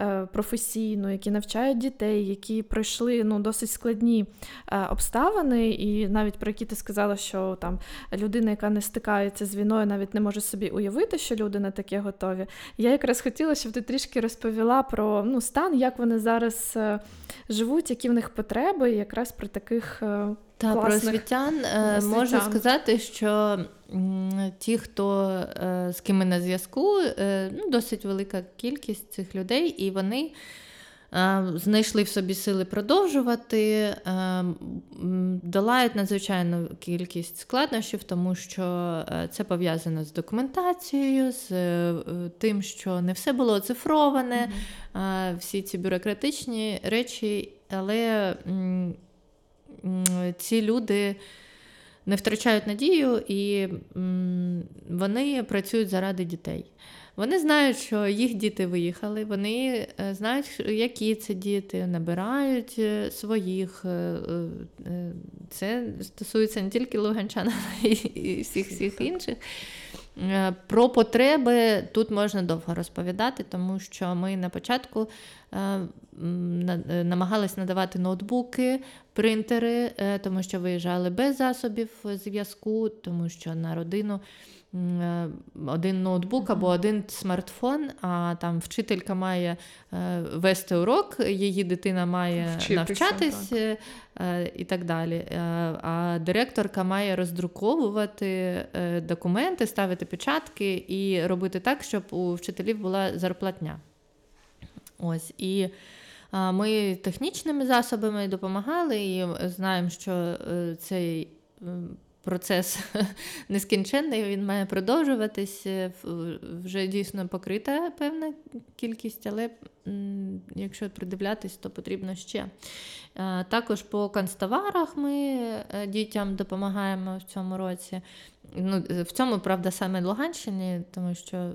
Е, професійну, які навчають дітей, які пройшли ну, досить складні е, обставини, і навіть про які ти сказала, що там людина, яка не стикається з війною, навіть не може собі уявити, що люди на таке готові. Я якраз хотіла, щоб ти трішки розповіла про ну, стан, як вони зараз е, живуть, які в них потреби, і якраз про таких. Та про освітян можу сказати, що ті, хто е, з ким ми на зв'язку, е, ну, досить велика кількість цих людей, і вони е, знайшли в собі сили продовжувати, долають надзвичайну кількість складнощів, тому що це пов'язано з документацією, з тим, що не все було оцифроване, всі ці бюрократичні речі, але ці люди не втрачають надію і вони працюють заради дітей. Вони знають, що їх діти виїхали, вони е, знають, які це діти, набирають е, своїх. Е, це стосується не тільки Луганчан, але і всіх всіх інших. Про потреби тут можна довго розповідати, тому що ми на початку намагались надавати ноутбуки, принтери, тому що виїжджали без засобів зв'язку, тому що на родину. Е, один ноутбук або один смартфон, а там вчителька має е, вести урок, її дитина має Вчитися, навчатись так. Е, і так далі. А директорка має роздруковувати документи, ставити печатки і робити так, щоб у вчителів була зарплатня. Ось і. Ми технічними засобами допомагали і знаємо, що цей процес нескінченний, він має продовжуватись. Е, вже дійсно покрита певна кількість, але якщо придивлятись, то потрібно ще. Е, також по канцтоварах ми е, дітям допомагаємо в цьому році. Ну, В цьому, правда, саме Луганщині, тому що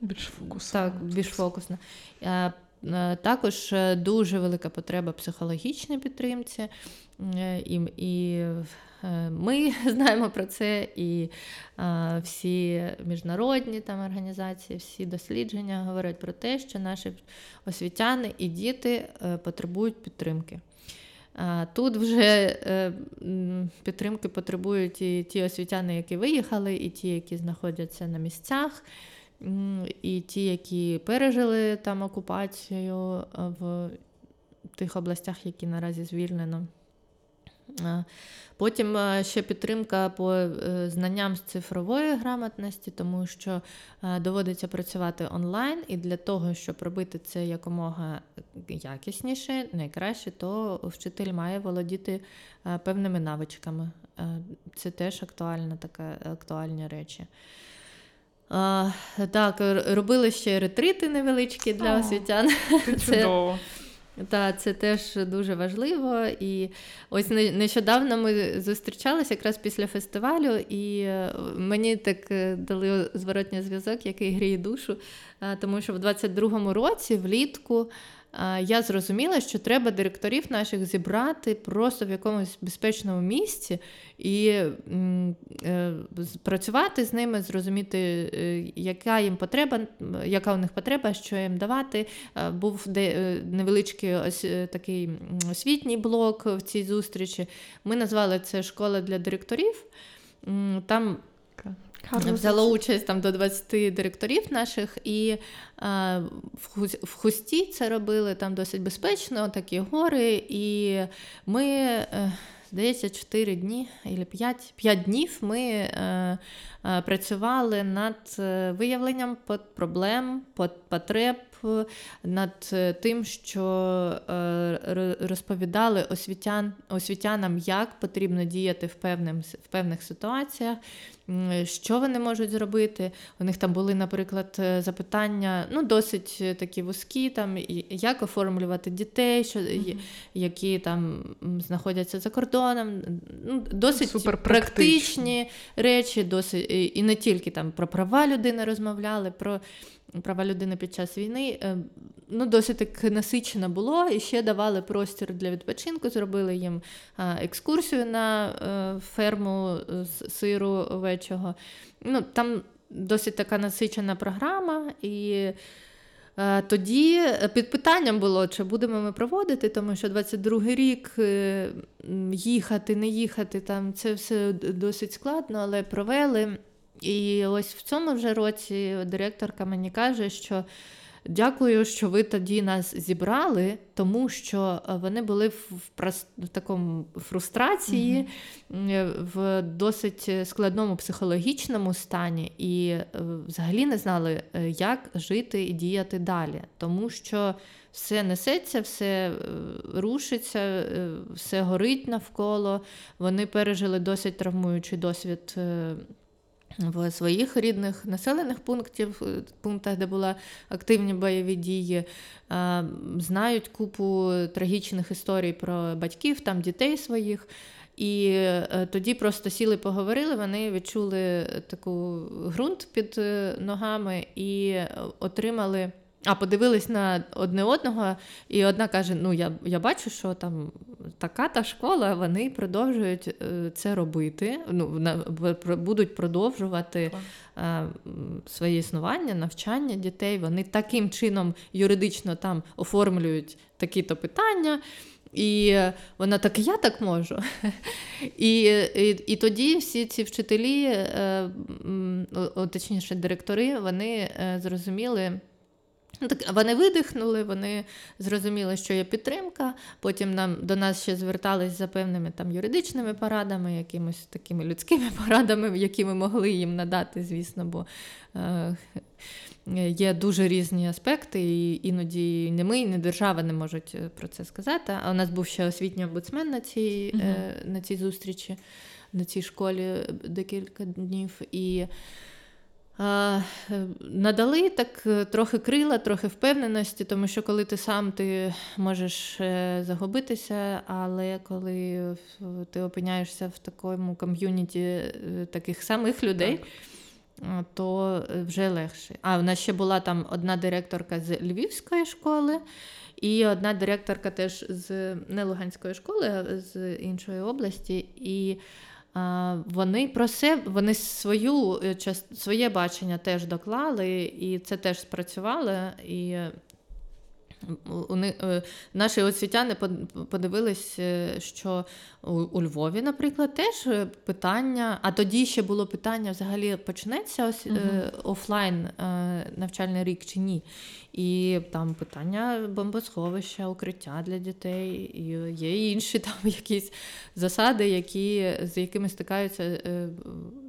більш фокусно. Так, більш фокусно. Також дуже велика потреба психологічній підтримці. І і Е, ми знаємо про це, і е, всі міжнародні там організації, всі дослідження говорять про те, що наші освітяни і діти е, потребують підтримки. Тут вже підтримки потребують і ті освітяни, які виїхали, і ті, які знаходяться на місцях, і ті, які пережили там окупацію в тих областях, які наразі звільнено. Потім е, ще підтримка по е, знанням з цифрової грамотності, тому що е, доводиться працювати онлайн, і для того, щоб робити це якомога якісніше, найкраще, то вчитель має володіти певними навичками. Це теж актуальна така актуальні речі. Так, робили ще ретрити невеличкі для освітян. Це чудово. Так, це теж дуже важливо. І ось нещодавно ми зустрічалися якраз після фестивалю, і е, мені так е, дали зворотній зв'язок, який гріє душу, тому що в 22-му році влітку я зрозуміла, що треба директорів наших зібрати просто в якомусь безпечному місці і е, працювати з ними, зрозуміти, е, яка їм потреба, яка у них потреба, що їм давати. Був е, невеличкий ось такий освітній блок в цій зустрічі. Ми назвали це школа для директорів. Там Взяла участь там до 20 директорів наших, і е, в хусті це робили там досить безпечно, такі гори. І ми, е, здається, 4 дні або 5 5 днів ми е, е, працювали над е, виявленням проблем, потреб, над тим, що е, розповідали освітян, освітянам, як потрібно діяти в, певним, в певних ситуаціях що вони можуть зробити. У них там були, наприклад, е, запитання ну, досить е, такі вузькі, там, як оформлювати дітей, що, mm-hmm. які там знаходяться за кордоном. Ну, Досить практичні речі, досить, і не тільки там про права людини розмовляли, про права людини під час війни. Е, ну, Досить так насичено було, і ще давали простір для відпочинку, зробили їм екскурсію на е, ферму з сиру овечого. Ну, Там досить така насичена програма. і... Е, тоді під питанням було, чи будемо ми проводити, тому що 22-й рік їхати, не їхати, там це все досить складно, але провели. І ось в цьому вже році директорка мені каже, що дякую, що ви тоді нас зібрали, тому що е, вони були в, в такому фрустрації, mm-hmm. в досить складному психологічному стані, і е, взагалі не знали, як жити і діяти далі, тому що. Все несеться, все рушиться, все горить навколо. Вони пережили досить травмуючий досвід в своїх рідних населених пунктів, е, пунктах, де були активні бойові дії, знають купу трагічних історій про батьків, там дітей своїх. І е, тоді просто сіли, поговорили, вони відчули таку ґрунт під е, ногами і отримали. А подивились на одне одного, і одна каже: Ну, я я бачу, що там така та школа, вони продовжують е, це робити. Ну, будуть продовжувати е, своє існування, навчання дітей. Вони таким чином юридично там оформлюють такі-то питання. І вона так, я так можу. І і, і тоді всі ці вчителі, е, точніше, директори, вони е, зрозуміли. Ну, Вони видихнули, вони зрозуміли, що є підтримка. Потім нам до нас ще звертались за певними там юридичними порадами, якимось такими людськими порадами, які ми могли їм надати, звісно, бо е, є дуже різні аспекти, і іноді не ми, не держава не можуть е, про це сказати. А у нас був ще освітній омбудсмен на цій, е, на цій зустрічі, на цій школі декілька днів. І Надали так е, трохи крила, трохи впевненості, тому що коли ти сам ти можеш е, загубитися, але коли ти опиняєшся в такому ком'юніті е, таких самих людей, так. то вже легше. А в нас ще була там одна директорка з Львівської школи. І одна директорка теж з не Луганської школи, а з іншої області. І вони про себе, вони свою, е, своє бачення теж доклали, і це теж спрацювало. І е, Наші освітяни подивились, е, що у Львові, наприклад, теж питання, а тоді ще було питання: взагалі почнеться ось, офлайн навчальний рік чи ні. І там питання бомбосховища, укриття для дітей, і є інші там якісь засади, які, з якими стикаються е,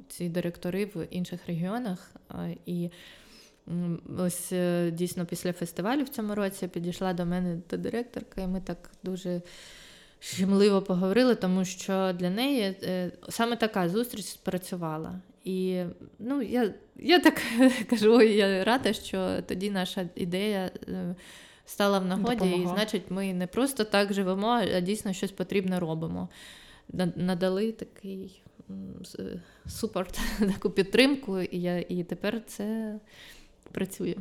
ці директори в інших регіонах. І ось е, дійсно після фестивалю в цьому році підійшла до мене та директорка, і ми так дуже. Щемливо поговорили, тому що для неї е, саме така зустріч спрацювала. І ну, я я так кажу, я рада, що тоді наша ідея е, стала в нагоді, Допомогла. і значить, ми не просто так живемо, а дійсно щось потрібне робимо. Надали такий супорт, таку підтримку, і я, і тепер це працює.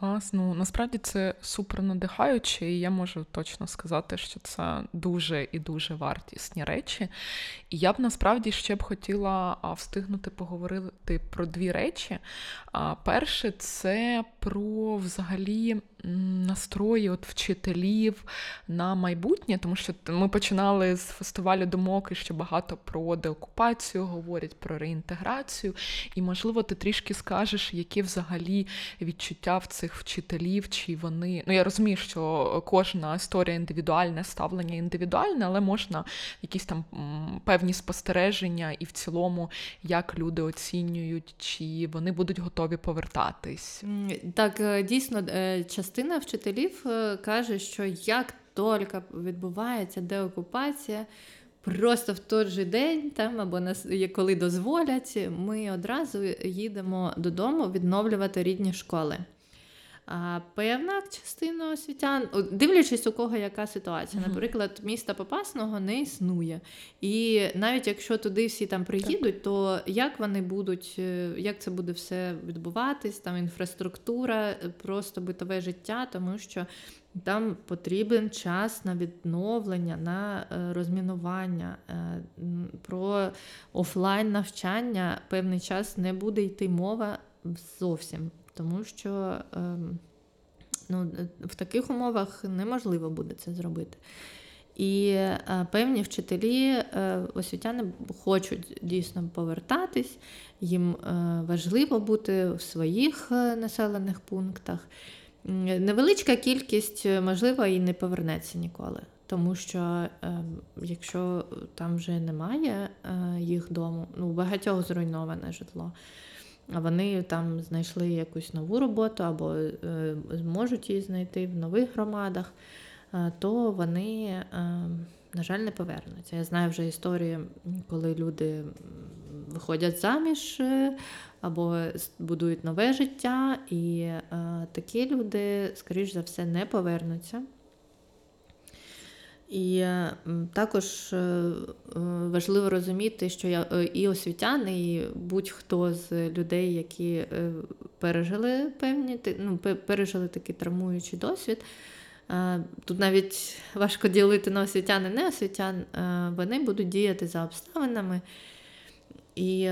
Класно. насправді це супер надихаюче, і я можу точно сказати, що це дуже і дуже вартісні речі. І я б насправді ще б хотіла встигнути поговорити про дві речі. Перше, це про взагалі настрої от вчителів на майбутнє, тому що ми починали з фестивалю думок, і ще багато про деокупацію говорять, про реінтеграцію. І, можливо, ти трішки скажеш, які взагалі відчуття в цих вчителів, чи вони. Ну, я розумію, що кожна історія індивідуальне, ставлення індивідуальне, але можна якісь там певні спостереження, і в цілому, як люди оцінюють, чи вони будуть готові повертатись. Так, е, дійсно, е, частина вчителів е, каже, що як тільки відбувається деокупація, просто в той же день, там або нас коли дозволять, ми одразу їдемо додому відновлювати рідні школи. А Певна частина освітян, дивлячись, у кого яка ситуація. Наприклад, міста Попасного не існує. І навіть якщо туди всі там приїдуть, то як вони будуть, е, як це буде все відбуватись, там інфраструктура, просто битове життя, тому що там потрібен час на відновлення, на е, розмінування. Е, про офлайн навчання певний час не буде йти мова зовсім тому що ем, ну, в таких умовах неможливо буде це зробити. І е, певні вчителі, е, освітяни хочуть дійсно повертатись, їм е, важливо бути в своїх населених пунктах. Невеличка кількість, можливо, і не повернеться ніколи. Тому що ем, якщо там вже немає їх дому, ну, багатьох зруйноване житло вони там знайшли якусь нову роботу або е, зможуть її знайти в нових громадах, е, то вони, е, на жаль, не повернуться. Я знаю вже історії, коли люди виходять заміж або будують нове життя, і такі люди, скоріш за все, не повернуться. І також важливо розуміти, що я і освітяни, і будь-хто з людей, які пережили певні ну, пережили такий травмуючий досвід. Тут навіть важко ділити на освітян і не освітян, вони будуть діяти за обставинами. І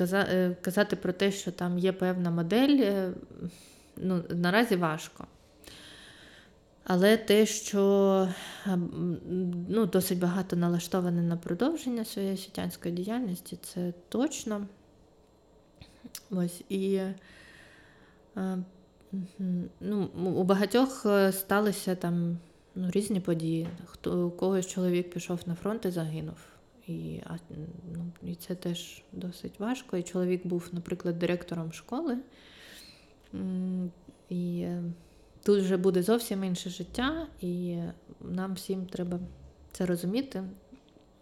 е, казати про те, що там є певна модель, е, ну, наразі важко. Але те, що ну, досить багато налаштоване на продовження своєї освітянської діяльності, це точно. Ось і е, ну, у багатьох сталися там ну, різні події. Хто у когось чоловік пішов на фронт і загинув. І ну, і це теж досить важко. І чоловік був, наприклад, директором школи. І е, тут вже буде зовсім інше життя, і нам всім треба це розуміти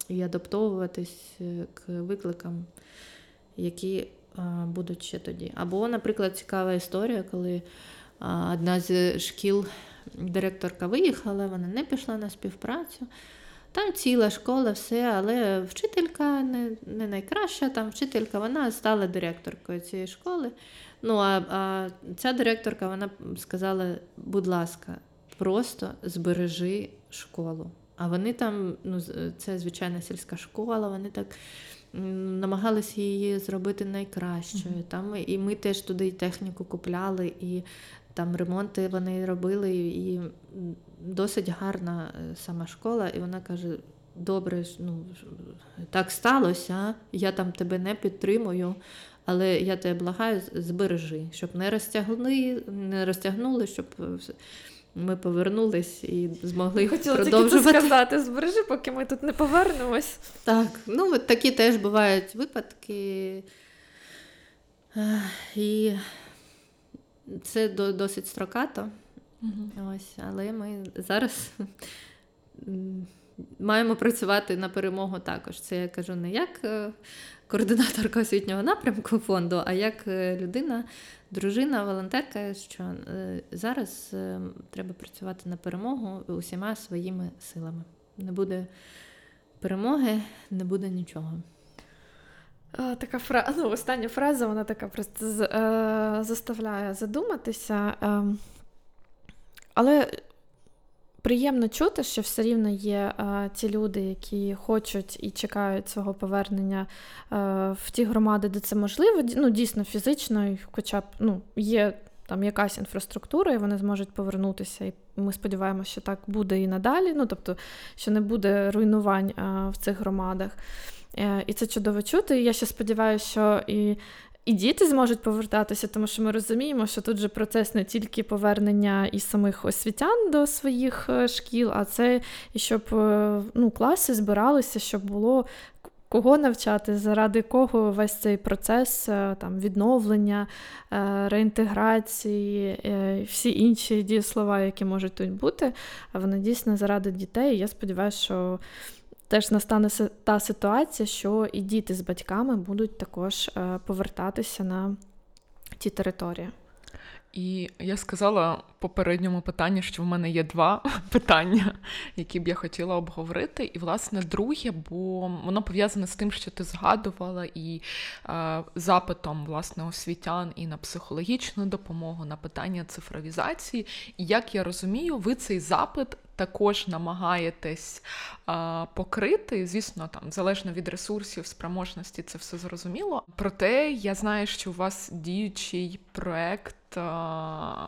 і адаптовуватись е, к викликам, які будуть ще тоді. Або, наприклад, цікава історія, коли одна з шкіл директорка виїхала, вона не пішла на співпрацю. Там ціла школа, все, але вчителька не не найкраща, там вчителька вона стала директоркою цієї школи. Ну, а, а ця директорка вона сказала: будь ласка, просто збережи школу. А вони там, ну, це звичайна сільська школа, вони так намагалися її зробити найкращою. Mm-hmm. Там І ми теж туди і техніку купляли, і там ремонти вони робили. і досить гарна е, сама школа, і вона каже: добре, ну, так сталося, я там тебе не підтримую, але я тебе благаю, збережи, щоб не розтягли, не розтягнули, щоб е, ми повернулись і змогли Хотіла продовжувати. тільки це сказати, збережи, поки ми тут не повернемось. Так, ну такі теж бувають випадки. І це досить строкато. Угу. Ось, Але ми зараз маємо працювати на перемогу також. Це я кажу не як е, координаторка освітнього напрямку фонду, а як е, людина, дружина, волонтерка, що е, зараз треба працювати на перемогу усіма своїми силами. Не буде перемоги, не буде нічого. Така фраза, ну, остання фраза, вона така просто заставляє задуматися. Ем, але приємно чути, що все рівно є а, ті люди, які хочуть і чекають свого повернення а, в ті громади, де це можливо. Ну, дійсно, фізично, хоча б ну, є там якась інфраструктура, і вони зможуть повернутися. І ми сподіваємося, що так буде і надалі. Ну, тобто, що не буде руйнувань а, в цих громадах. Е, і це чудово чути. Я ще сподіваюся, що і і діти зможуть повертатися, тому що ми розуміємо, що тут же процес не тільки повернення і самих освітян до своїх е, шкіл, а це і щоб е, ну, класи збиралися, щоб було. Кого навчати, заради кого весь цей процес е, там, відновлення, реінтеграції, всі інші дієслова, які можуть тут бути, вони дійсно заради дітей. Я сподіваюся, що теж настане та ситуація, що і діти з батьками будуть також е, повертатися на ті території. І я сказала в попередньому питанні, що в мене є два питання, які б я хотіла обговорити. І, власне, друге, бо воно пов'язане з тим, що ти згадувала, і е, запитом власне освітян і на психологічну допомогу, на питання цифровізації. І як я розумію, ви цей запит також намагаєтесь а, покрити. Звісно, там залежно від ресурсів, спроможності, це все зрозуміло. Проте я знаю, що у вас діючий проект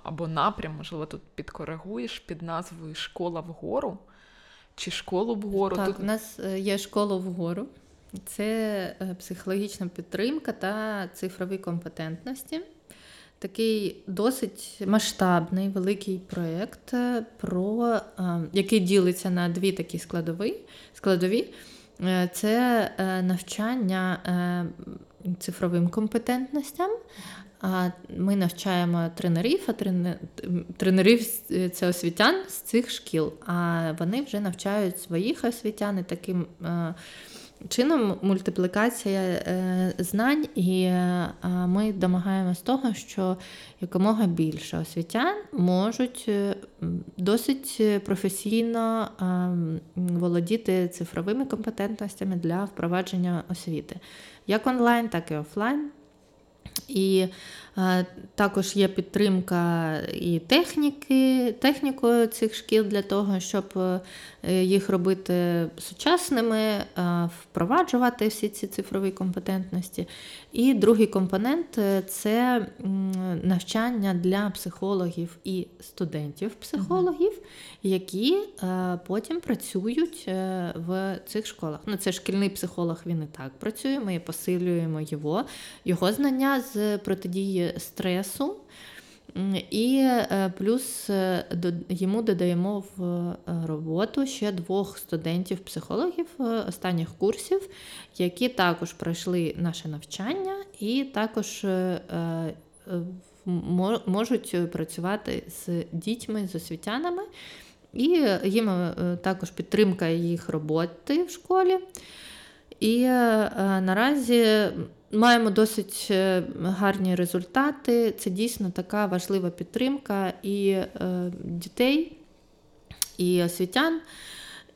або напрям, можливо, тут підкоригуєш під назвою Школа вгору чи школу вгору. Так, тут... у нас е, є школа вгору. Це е, психологічна підтримка та цифрові компетентності такий досить масштабний великий проєкт, е, про, е, який ділиться на дві такі складові. складові. Е, це навчання цифровим компетентностям. Ми навчаємо тренерів, а тренерів це освітян з цих шкіл. А вони вже навчають своїх освітян і таким чином мультиплікація е, знань, і е, ми домагаємось того, що якомога більше освітян можуть е, досить професійно володіти цифровими компетентностями для впровадження освіти, як онлайн, так і офлайн. І е, також є підтримка і техніки, технікою цих шкіл для того, щоб їх робити сучасними, е, впроваджувати всі ці цифрові компетентності. І другий компонент це навчання для психологів і студентів-психологів, які потім працюють в цих школах. Ну, Це шкільний психолог, він і так працює, ми посилюємо його, його знання з протидії стресу. І е, плюс е, йому додаємо в е, роботу ще двох студентів-психологів останніх курсів, які також пройшли наше навчання і також можуть працювати з дітьми, з освітянами, і їм також підтримка їх роботи в школі. І наразі Маємо досить е, гарні результати. Це дійсно така важлива підтримка і е, дітей, і освітян.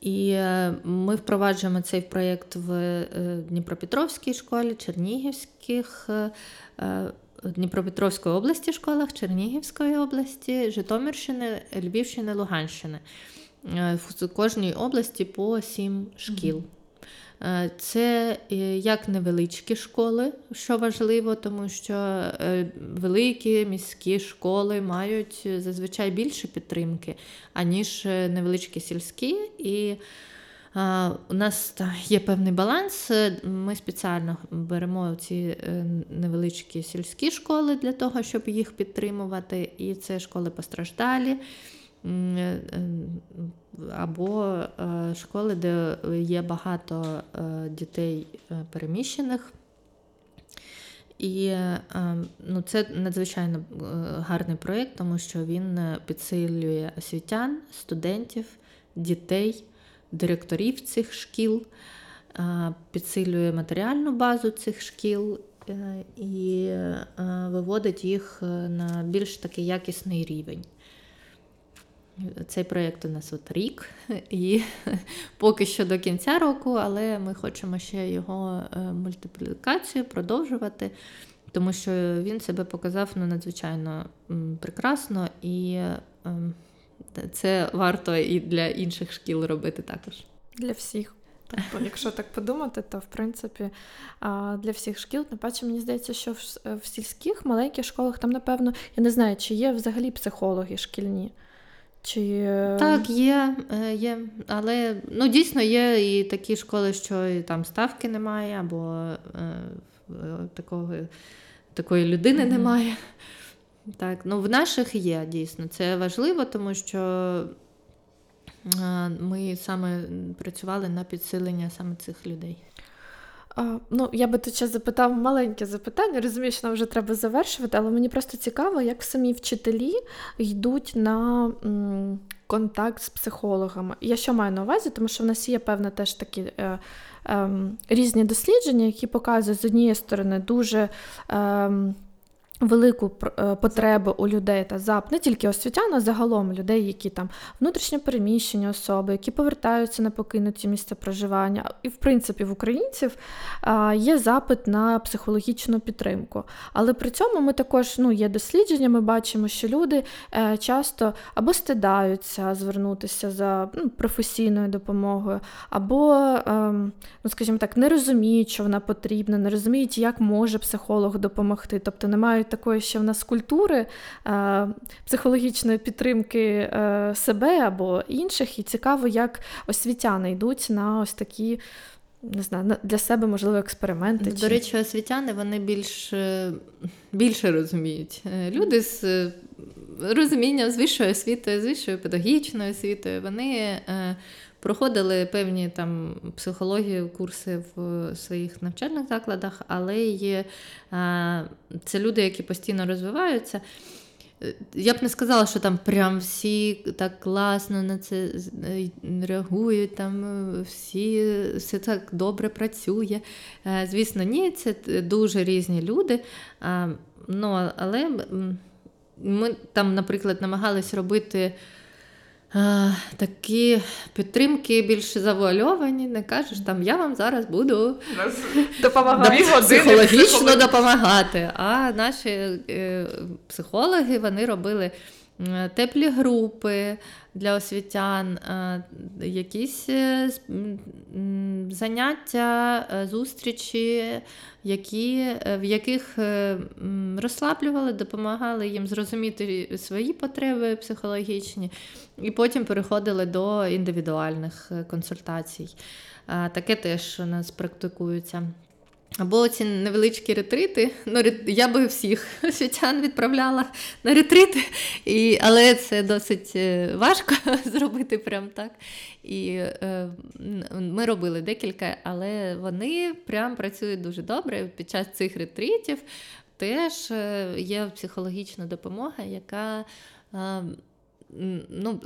І е, ми впроваджуємо цей проєкт в Дніпропетровській школі, Чернігівських, Дніпропетровської області школах, Чернігівської області, Житомирщини, Львівщини, Луганщини. В кожній області по сім шкіл. Е, це е, як невеличкі школи, що важливо, тому що е, великі міські школи мають зазвичай більше підтримки, аніж невеличкі сільські. І у нас є певний баланс. Ми спеціально беремо ці невеличкі сільські школи для того, щоб їх підтримувати. І це школи постраждалі або е, школи, де є багато е, дітей е, переміщених. І ну, це надзвичайно гарний проєкт, тому що він підсилює освітян, студентів, дітей, директорів цих шкіл, підсилює матеріальну базу цих шкіл і виводить їх на більш такий якісний рівень. Цей проєкт у нас от рік, і поки що до кінця року, але ми хочемо ще його е, мультиплікацію продовжувати, тому що він себе показав ну, надзвичайно прекрасно, і ем, це варто і для інших шкіл робити також. Для всіх. Тобто, якщо так подумати, то в принципі для всіх шкіл, тим паче, мені здається, що в сільських маленьких школах там, напевно, я не знаю, чи є взагалі психологи шкільні. Чи... Е, так, є, е, є. Але ну, дійсно є і такі школи, що і там ставки немає, або е, такого, такої людини mm-hmm. немає. Так, ну В наших є дійсно. Це важливо, тому що ми саме працювали на підсилення саме цих людей. Ну, я би тут ще запитав маленьке запитання, розумію, що нам вже треба завершувати, але мені просто цікаво, як самі вчителі йдуть на контакт з психологами. Я що маю на увазі, тому що в нас є певне теж такі е, е, різні дослідження, які показують з однієї сторони дуже. Е, Велику е, потребу у людей та зап не тільки освітян, а загалом людей, які там внутрішньо переміщені особи, які повертаються на покинуті місця проживання. І, в принципі, в українців є запит на психологічну підтримку. Але при цьому ми також ну, є дослідження, ми бачимо, що люди е, часто або стидаються звернутися за ну, професійною допомогою, або, ем, ну, скажімо так, не розуміють, що вона потрібна, не розуміють, як може психолог допомогти, тобто не мають такої ще в нас культури е, психологічної підтримки е, себе або інших, і цікаво, як освітяни йдуть на ось такі. Не знаю, для себе, можливо, експерименти. До чи... речі, освітяни вони більш, е, більше розуміють. Люди з розумінням з вищою освітою, з вищою педагогічною освітою, вони проходили певні там психології, курси в своїх навчальних закладах, але є, це люди, які постійно розвиваються. Я б не сказала, що там прям всі так класно на це реагують, там всі все так добре працює. Е, звісно, ні, це дуже різні люди. Ну, Але ми там, наприклад, намагались робити такі підтримки більш завуальовані, не кажеш, там я вам зараз буду допомагати психологічно допомагати. А наші е, психологи вони робили теплі групи для освітян, е, якісь е, заняття, е, зустрічі, які, в яких розслаблювали, допомагали їм зрозуміти свої потреби психологічні, і потім переходили до індивідуальних консультацій. Таке теж у нас практикується. Або ці невеличкі ретрити. Ну, Я би всіх освітян відправляла на ретрити, і, але це досить е, важко зробити прям так. І е, Ми робили декілька, але вони прям працюють дуже добре. Під час цих ретритів теж е, є психологічна допомога, яка. Е, ну,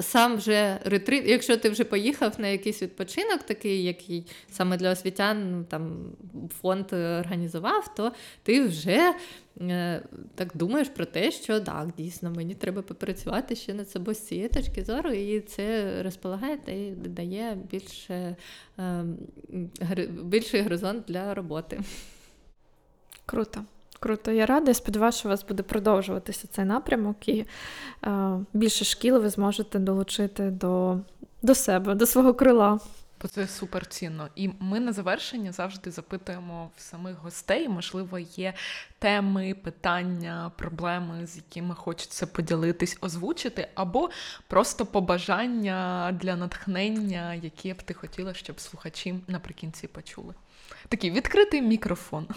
Сам вже ретрит, якщо ти вже поїхав на якийсь відпочинок, такий, який саме для освітян ну, там фонд організував, то ти вже е, так думаєш про те, що так, дійсно, мені треба попрацювати ще над собою з цієї точки зору, і це розполагає і дає більше, е, більший горизонт для роботи. Круто. Круто, я рада. Я сподіваюся, що у вас буде продовжуватися цей напрямок, і е, більше шкіл ви зможете долучити до, до себе, до свого крила. Бо це супер цінно. І ми на завершення завжди запитуємо в самих гостей, можливо, є теми, питання, проблеми, з якими хочеться поділитись, озвучити, або просто побажання для натхнення, які б ти хотіла, щоб слухачі наприкінці почули. Такий відкритий мікрофон.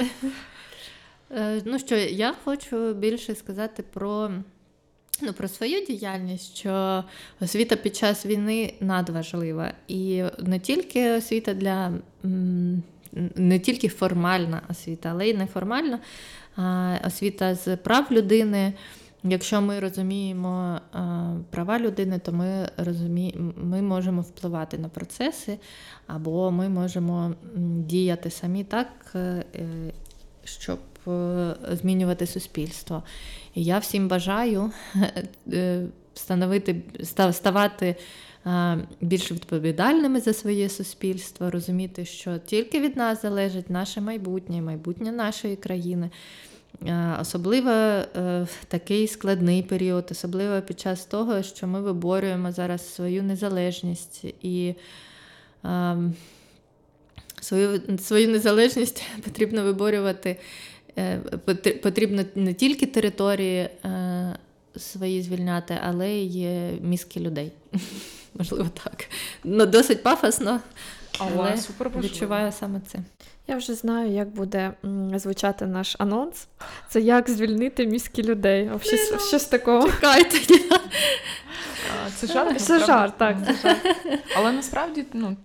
Е, ну що, я хочу більше сказати про ну, про свою діяльність, що освіта під час війни надважлива. І не тільки освіта для не тільки формальна освіта, але й неформальна освіта з прав людини. Якщо ми розуміємо права людини, то ми розуміємо, ми можемо впливати на процеси, або ми можемо діяти самі так, е, щоб Е, змінювати суспільство. І я всім бажаю е, становити, ставати е, більш відповідальними за своє суспільство, розуміти, що тільки від нас залежить наше майбутнє, майбутнє нашої країни. Особливо в такий складний період, особливо під час того, що ми виборюємо зараз свою незалежність і ем, свою свою незалежність потрібно виборювати Е, потрібно не тільки території е, свої звільняти, але й мізки людей. Можливо, так. Ну, Досить пафосно, але супер відчуваю саме це. Я вже знаю, як буде звучати наш анонс. Це як звільнити мізки людей. Щось, ну, щось такого. Чекайте. Це жарт, це жарт, так. Це жарт. Але насправді, ну,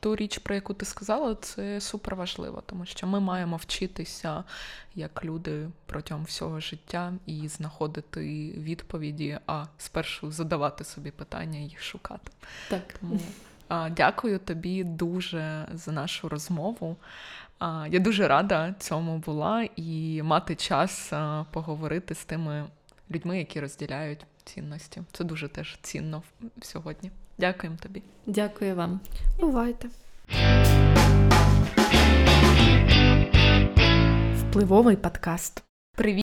ту річ, про яку ти сказала, це супер важливо, тому що ми маємо вчитися як люди протягом всього життя і знаходити відповіді, а спершу задавати собі питання і їх шукати. Так. Тому а, дякую тобі дуже за нашу розмову. А, Я дуже рада цьому була і мати час а, поговорити з тими людьми, які розділяють цінності. Це дуже теж цінно сьогодні. Дякуємо тобі. Дякую вам. Бувайте. Впливовий подкаст. Привіт.